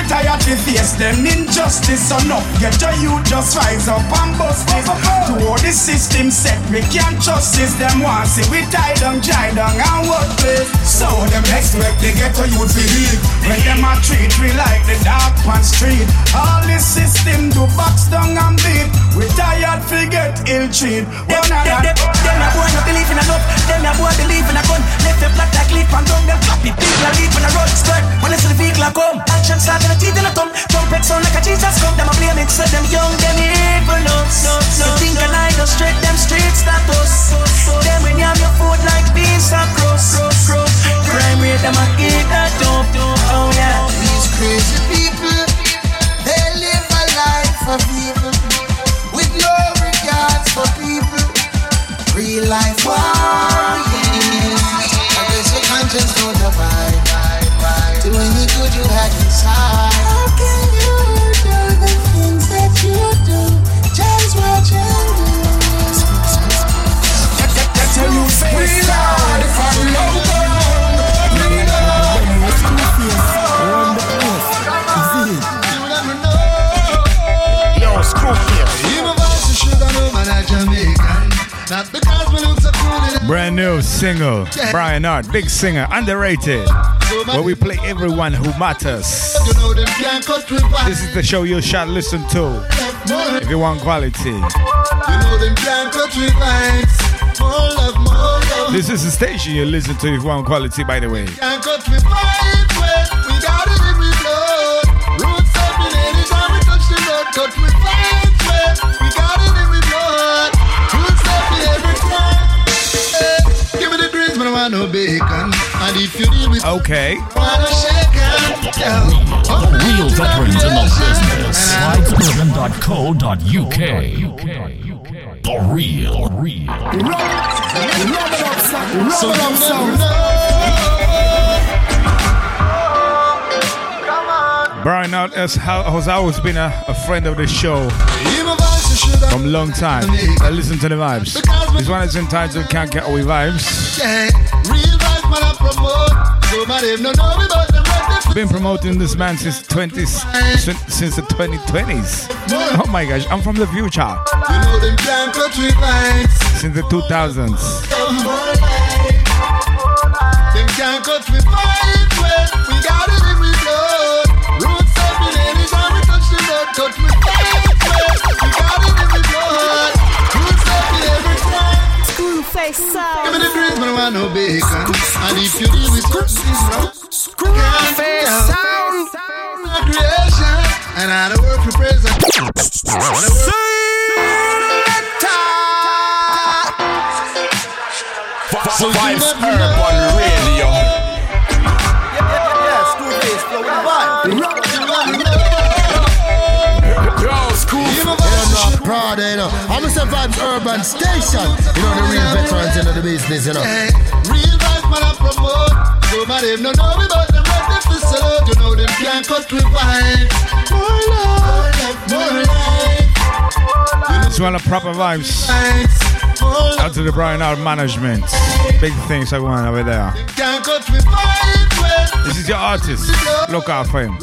We retired to face them injustice enough. Get your youth just rise up and bust this. To all the system set, we can't trust this. Them want see we tie down, dry down and what place. So them expect they get a youth believe. When them a treat we like the dark pan street. All this system do box down and beat. We tired to get ill treat. Them, them, them, them a boy not believe in a love. Them a boy believe in a gun. Left them flat like leaf and down. Them happy people a leave when a road skirt. When they see the vehicle a come. Action start in a teeth in a tongue. Trumpet sound like a Jesus come. Them a blame it. So them young, them evil nuts. You think a night go straight them street status. Them when you have your food like beans across. Crime rate them a eat that up. Oh yeah. These crazy people, they live a life for people with no regards for people. Real life warriors. I guess your conscience don't abide. Do any good you had inside. Brand new single. Brian Hart, big singer, underrated. Where we play everyone who matters. You know them can't cut with one. This is the show you shall listen to if you want quality. You know them can't cut with lines. More love, more love. This is the station you listen to if you want quality, by the way. Can't cut with fight when we got it in we blood. Roots up in anytime we touch the. No bacon. And if you deal with Okay. wanna shake hand, yeah. Real veterans in the business. Vibes.co.uk. The real, real. So you never Brian Hart has, has always been a, a friend of the show from long time. I listen to the vibes. This one is entitled Can't Get Away Vibes. Yeah, real vibes man I Been promoting this man since 20 since, since the 2020s. Oh my gosh, I'm from the future. Since the 2000s. Screwface sound. Give me the greens, but I want no bacon. And if you deal with this wrong, Screwface sound. My creation, and I don't work for president. Vibes Urban Radio. Yo, school. I'm Vibes Urban Station. You know the real veterans into the business, you know. Hey, real vibes man I promote. So my no know me but them ready for salute. You know them can't cut with vibes. More life, more life. It's one of proper vibes. Out to the Brian Hart management. Big things are going over there. Can't cut with vibes. This is your artist. Look out for him.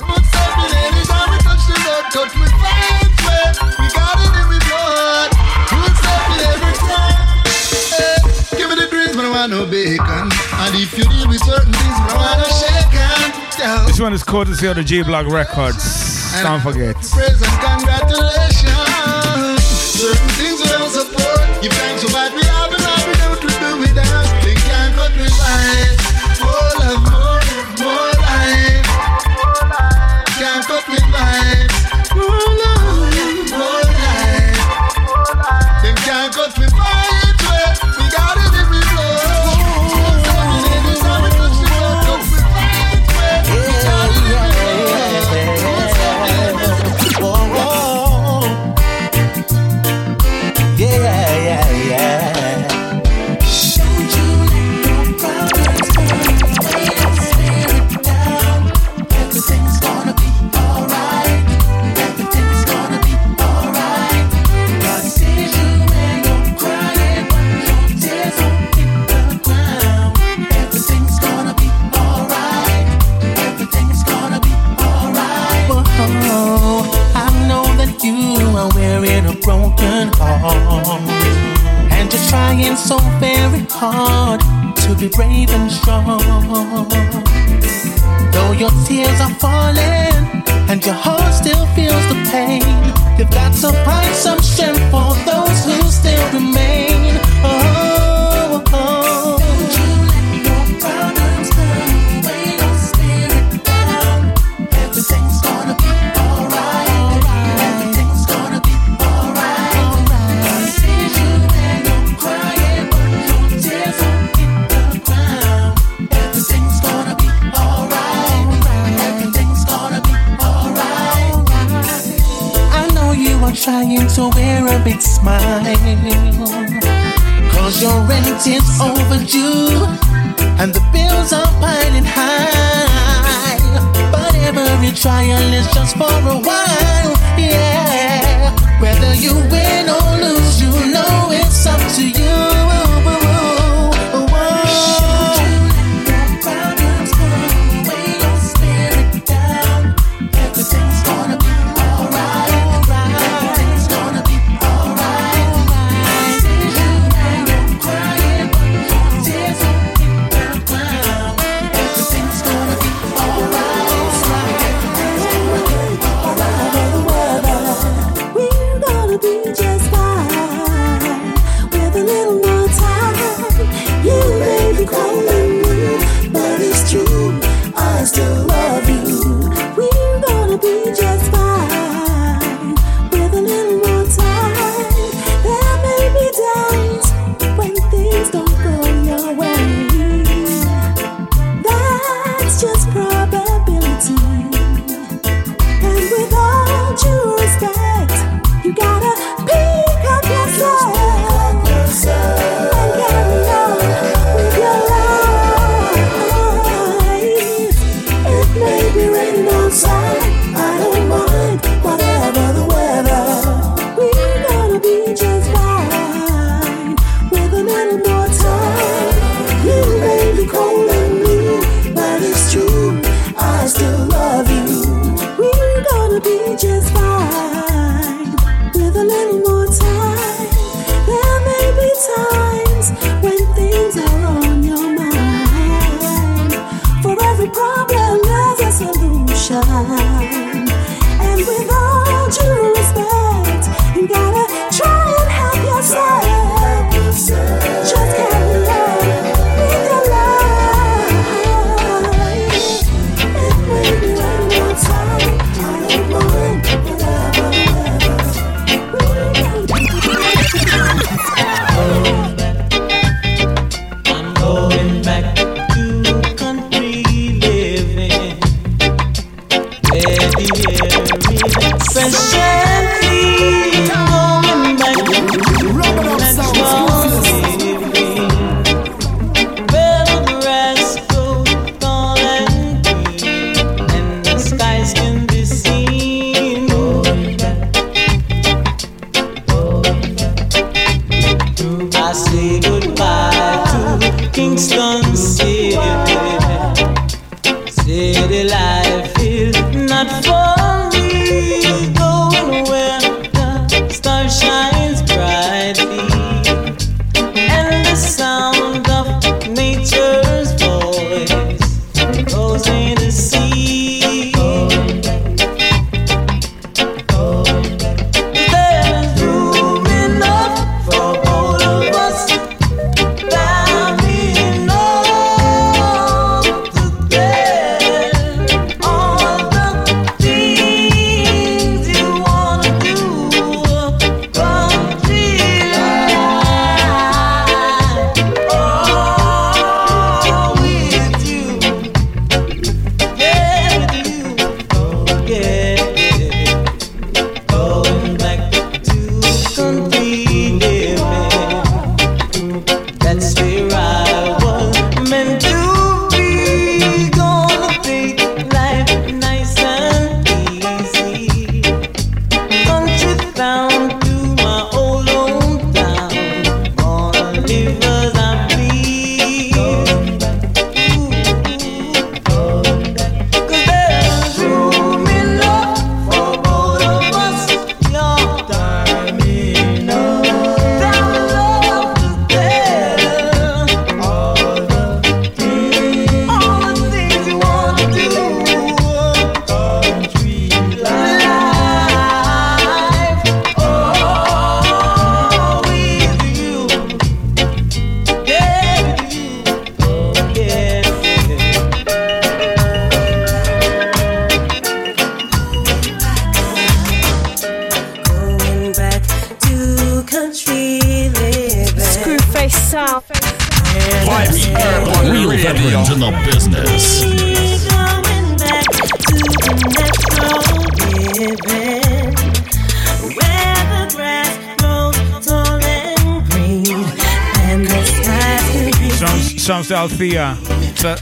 The greens, but I want no bacon. And if you deal with certain things, want no shaken. This one is courtesy of the G Block Records. Don't forget. Praise and congratulations. Hard to be brave and strong. Though your tears are falling and your heart still feels the pain, you've got to find some strength for a smile. Cause your rent is overdue and the bills are piling high. But every trial is just for a while. Yeah. Whether you win or lose, you know it's up to you.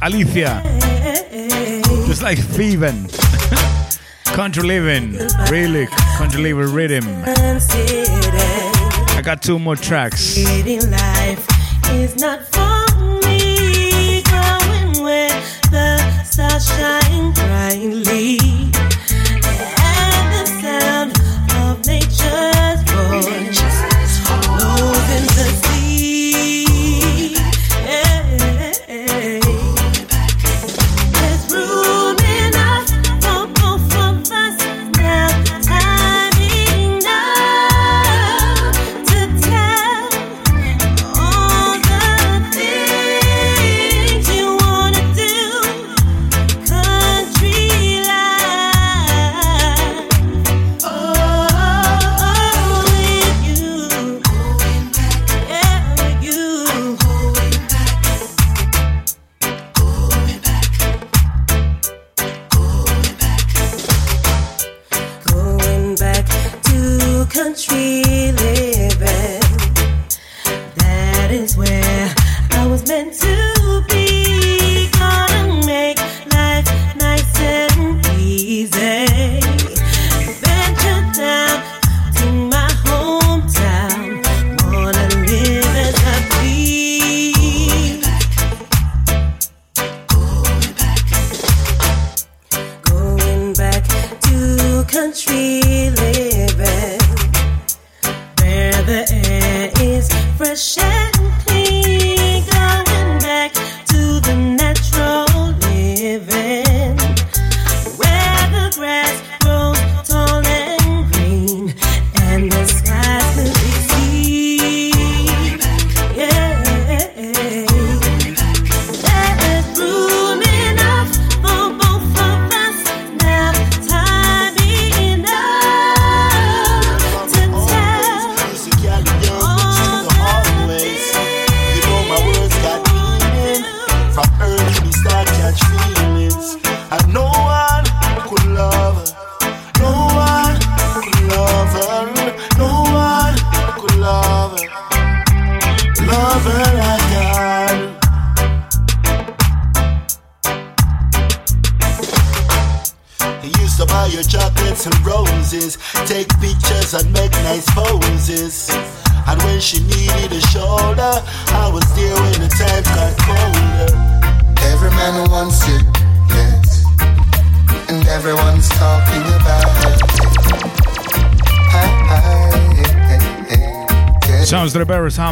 Alicia. Just like thieving. country living. Really, country living rhythm. I got two more tracks.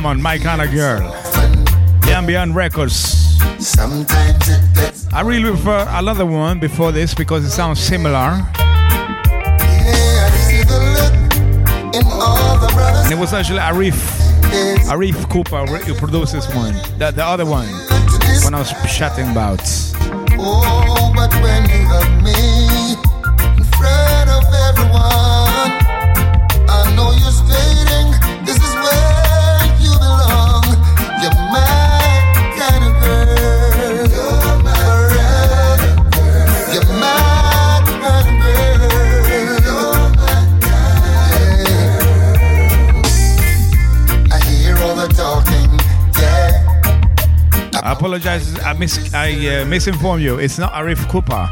On Mike and a Girl. Ambient Records. I really prefer another one before this because it sounds similar. And it was actually Arif, Arif Cooper who produced this one, the, the other one, when I was chatting about. apologize. I mis I uh, misinformed you. It's not Arif Cooper.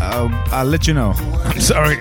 I'll, I'll let you know. I'm sorry.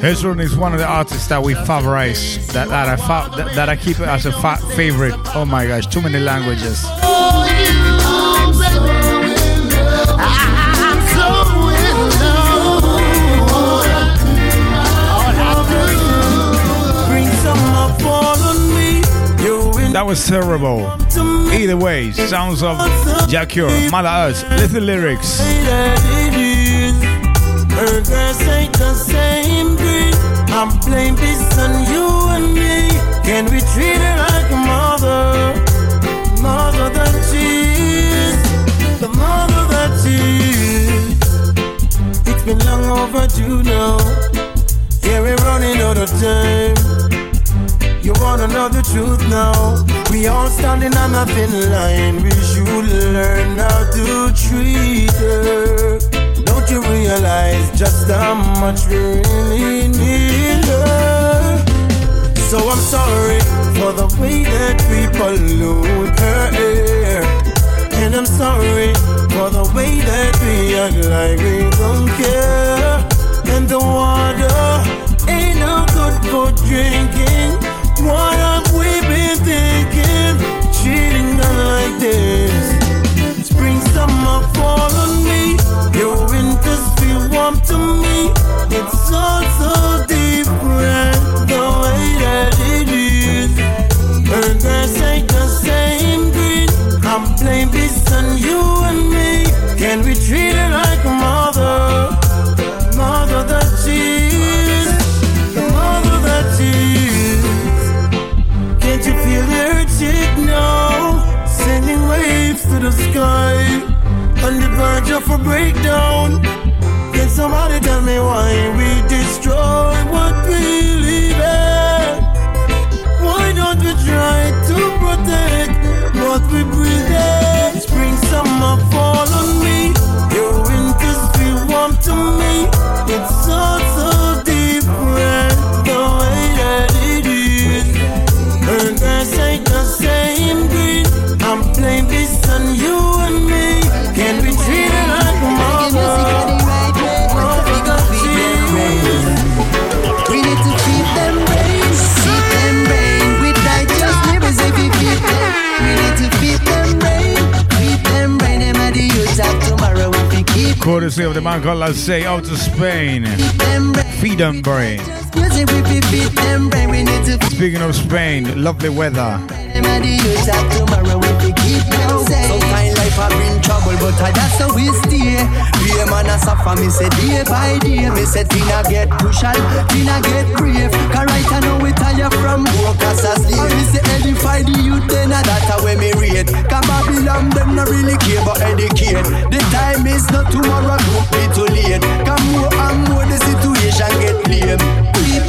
Hezron is one of the artists that we favorize, that, that I fa- that, that I keep as a fa- favorite. Oh my gosh, too many languages. That was terrible. Either way, sounds of Jacure, Mother Earth, little lyrics. Her girls ain't the same breed. I'm playing this on you and me. Can we treat her like a mother? Mother that she is. The mother that she is. It's been long overdue now. Yeah, we're running out of time. You wanna know the truth now? We all standing on a thin line. We should learn how to treat her. Realize just how much we really need her? So I'm sorry for the way that we pollute her air. And I'm sorry for the way that we act like we don't care. And the water ain't no good for drinking. What have we been thinking? Cheating like this. Spring, summer, fall warm to me. It's all so different the way that it is. And there's ain't the same green. I'm playing this on you and me. Can we treat it like a mother? Mother that she is. The mother that she is. Can't you feel her chick now? Sending waves to the sky On the verge of a breakdown somebody tell me why we destroy Courtesy of the man called Lasai out to Spain. Feed them brain. Speaking of Spain, lovely weather. Have been trouble, but I that's how we stay. Be a man a suffer, me say day by day. Me say Tina get crucial, Tina get brave. Cause right I know we tire from work as a slave. Me say edify the youth, then a that a way me read. Cause Babylon them not really care but educate. The time is not tomorrow, don't be too late. Cause more and more the situation get lame. Keep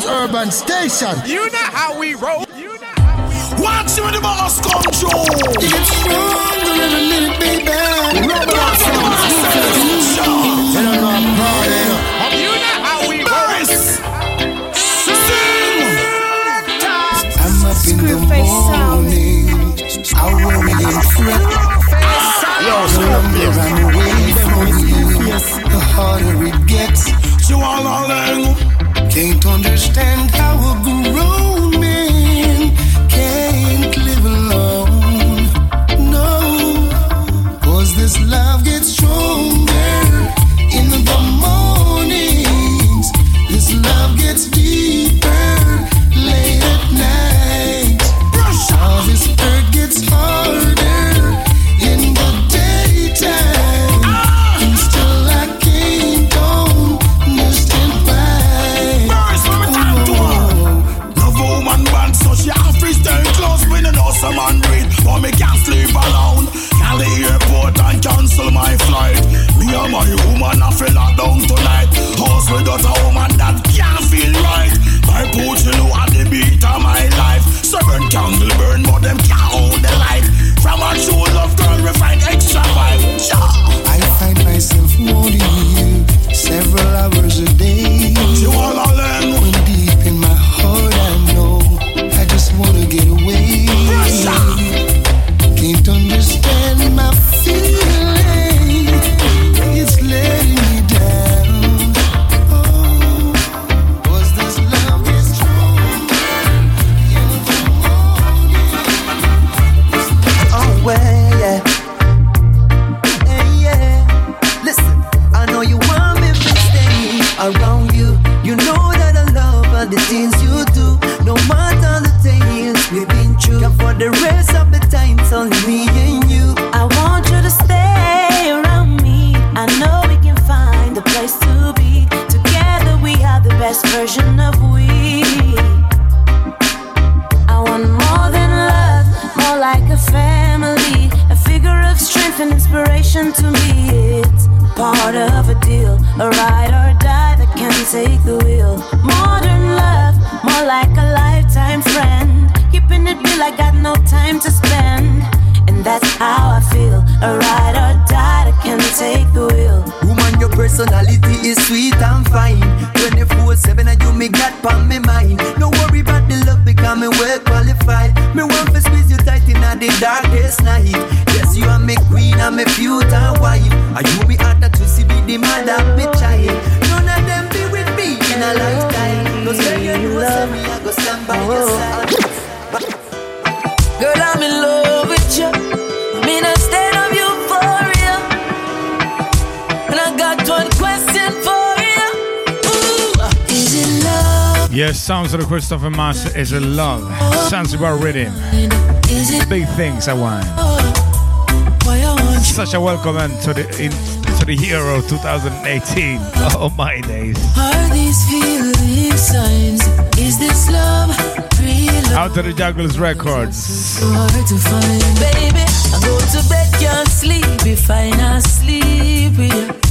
so gun party, fire. you know. I'm Mr. Vibes Urban Station. You know how we roll. Watch you when the boss control. It's stronger how I feel. A ride or die that can take the wheel. Woman, your personality is sweet and fine. 24 7, and you me got on me mind. No worry about the love, because me well qualified. Me want to squeeze you tight in the darkest night. Yes, you are me queen and me future wife. Are you me at to see be the mother of me child? None of them be with me in a lifetime. Cause when you say me, I go stand by your oh. side. Girl, I'm in Yes, sounds of the Christopher Master is a love. Zanzibar rhythm. Big things I want. why I want you? Such a welcome to the in, to the Euro 2018. Oh my days. Are these feeling signs? Is this love? Out to the Jugglers Records. So hard to find, baby. I go to bed, can't sleep if I not sleep with you.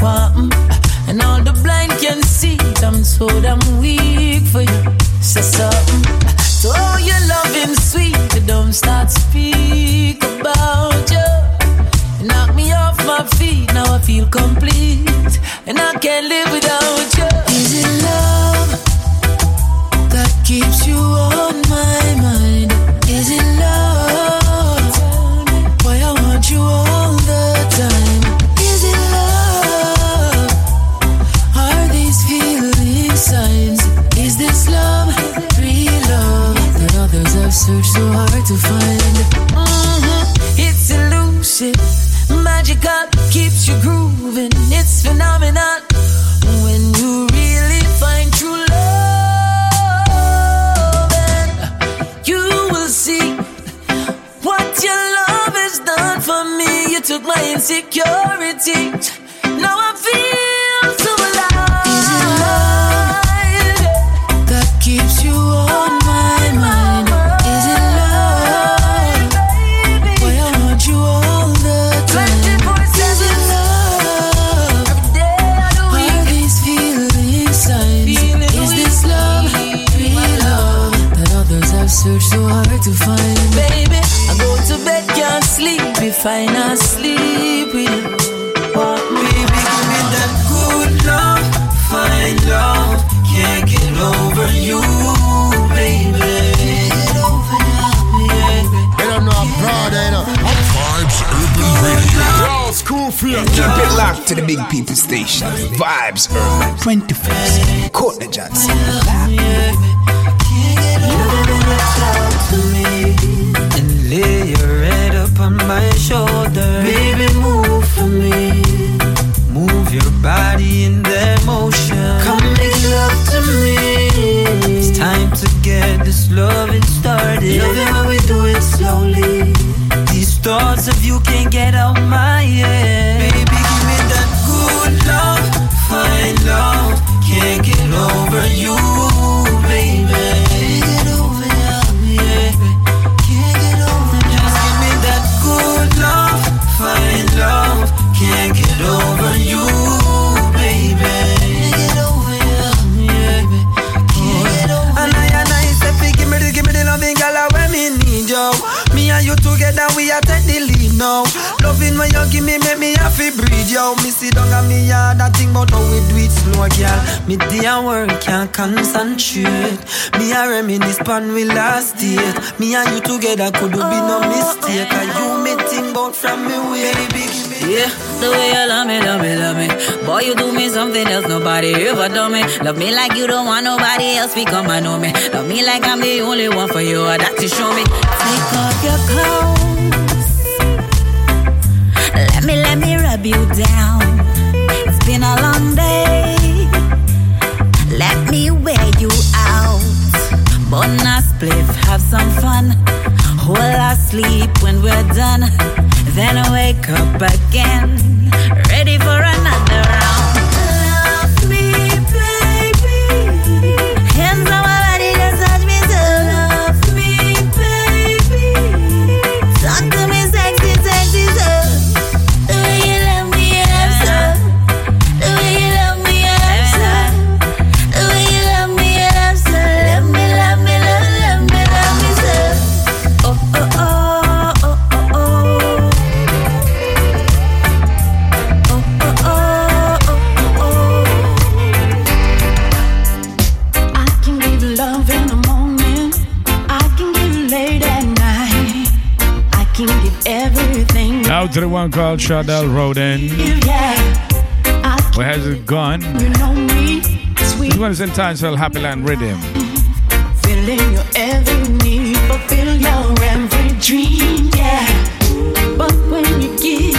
Mm. And all the blind can see. I'm so damn weak for you. Say something. So all your loving sweet, you don't start speak about you. You knock me off my feet, now I feel complete, and I can't live without you. Is it love that keeps you on my mind? Is it searched so hard to find. Mhm. It's elusive, magical, keeps you grooving. It's phenomenal when you really find true love. And you will see what your love has done for me. You took my insecurity. Now I feel find a sleep with you. What baby, give me that good love, find love. Can't get over you, baby. Get over you, baby. They don't know I'm proud, they know. Vibes Urban Radio. Yo, school feel. Keep it locked to the big people station. Vibes Urban 24 7. Courtney Johnson. And on my shoulder. Baby, move for me. Move your body in that motion. Come make love to me. It's time to get this loving started. Love it when we do it slowly. These thoughts of you can't get out my head. Now. Loving when you give me, make me happy breathe, yo. Me sit down and me yard and think about how we do it slow, girl. Me day and work can't concentrate. Me a reminisce pan we last date. Me and you together could do be no mistake. And you me think about from me way, baby. Yeah, the way you love me, love me, love me. Boy, you do me something else nobody ever done me. Love me like you don't want nobody else become I know me. Love me like I'm the only one for you. Uh, that you show me. Take off your clothes. Let me, let me rub you down. It's been a long day. Let me wear you out. Bun a spliff, have some fun. Hold our sleep when we're done. Then wake up again. Ready for another round. To the one called Shadell Roden. Where has it gone? you know me. Sweet This one is entitled Happy Land Rhythm. filling your every need, fulfill your every dream. Yeah, but when you give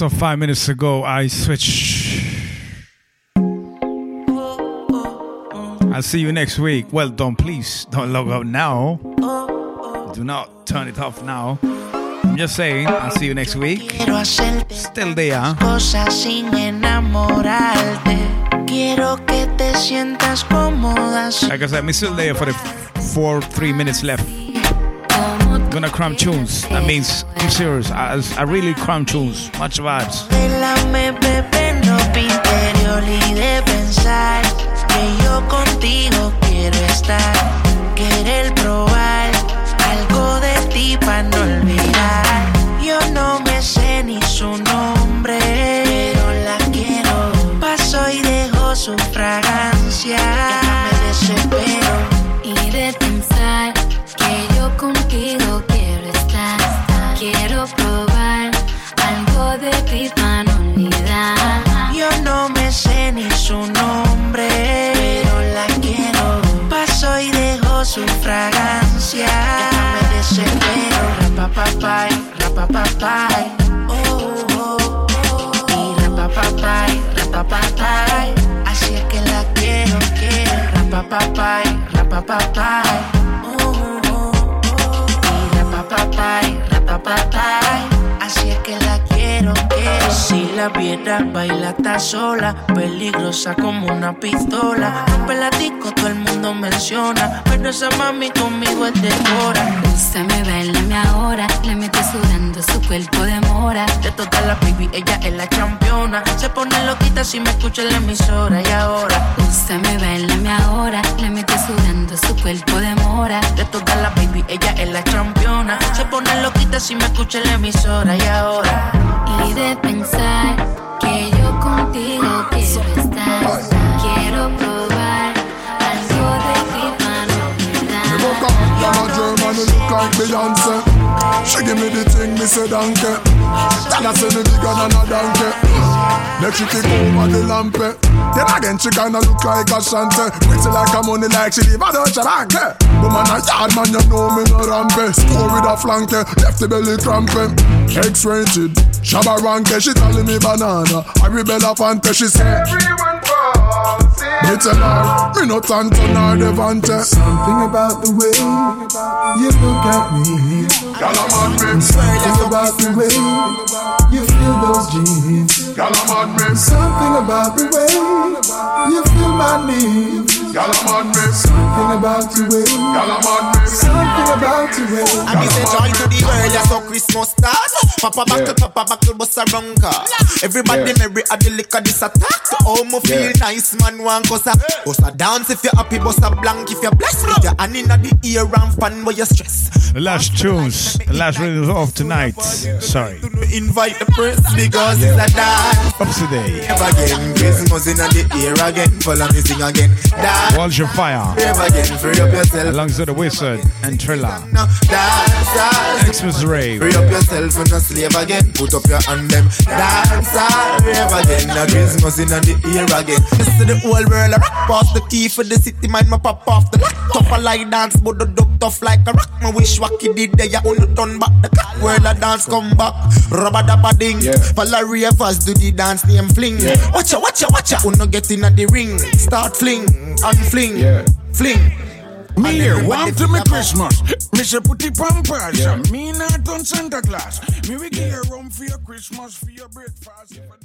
less than five minutes ago, I switch. I'll see you next week. Well, don't please don't log out now. Do not turn it off now. I'm just saying, I'll see you next week. Still there. cosas sin enamorarte. Quiero que te sientas cómoda. Like I said, I'm still there for the four, three minutes left. Gonna cram tunes. That means I'm serious. I, I really cram tunes. Much vibes. Déjame Así es que la quiero, quiero. Rapapapay, rapapapay. La viera, baila está sola. Peligrosa como una pistola. La disco, todo el mundo menciona. Pero esa mami conmigo es de hora. Úsame, bailame ahora. Le mete sudando su cuerpo de mora. De todas las baby, ella es la campeona. Se pone loquita si me escucha en la emisora. Y ahora, Úsame, bailame ahora. Le mete sudando su cuerpo de mora. de todas las baby, ella es la campeona. Se pone loquita si me escucha en la emisora. Y ahora, Y de pensar que yo contigo quiero estar. Quiero probar go olvidar. come down a German who look like Beyonce. She give me the thing, me say donkey. Tell her say me bigger than a donkey. Next she kick over the lampe. Then again she kinda look like a shante. Pretty like a money like she live a Deutsche Bank. But man a yard man, you know me no rampe. Score with a flanke, left the belly crampe. X-rated, Shabba Ranke. She telling me banana. I rebel a fante. She say. Everyone falls in. me tell her, me no tanto nor devante Something about the way you look at me. I'm. Something about the way you feel those jeans. Something about the way you feel my needs. Girl, I'm on me. Something about the way. Girl, I'm on me. Something about the way. I be say joy to the world, yeah, so Christmas start. Papa buckle, papa buckle, bust a run car. Everybody merry at the liquor this attack. Oh, me feel nice, man, one cause a Bust a dance if you're happy, bust a blank if you're blessed. Put your hand inna the ear and fun where you stress. The last tunes, the last rhythms of tonight. Sorry. Invite the press because it's a dance. Up today. Never again, Christmas inna the ear again. Follow me sing again. Dance. Walls your fire. Never again, free up yourself. Alongside the wizard and Trilla. Dance, dance. Xmas rave. Free up yourself and not slave again. Put up your hand them. Dance all rave again. Now Christmas in the ear again. This is the whole world I rock past the key for the city. Mind my pop off the lock. Tough a lie dance, but the dub tough like a rock. My wish wacky did there. You only turn back the clock. World a dance come back. Rubber dabba ding. Follow ravers do the dance name fling. Watcha, watcha, watcha. Uno get in at the ring. Start fling and fling. Fling. Me here, want to me Christmas. Me say put it pampers. Me not on Santa Claus. Me we give you rum for your Christmas, for your breakfast. If that you want.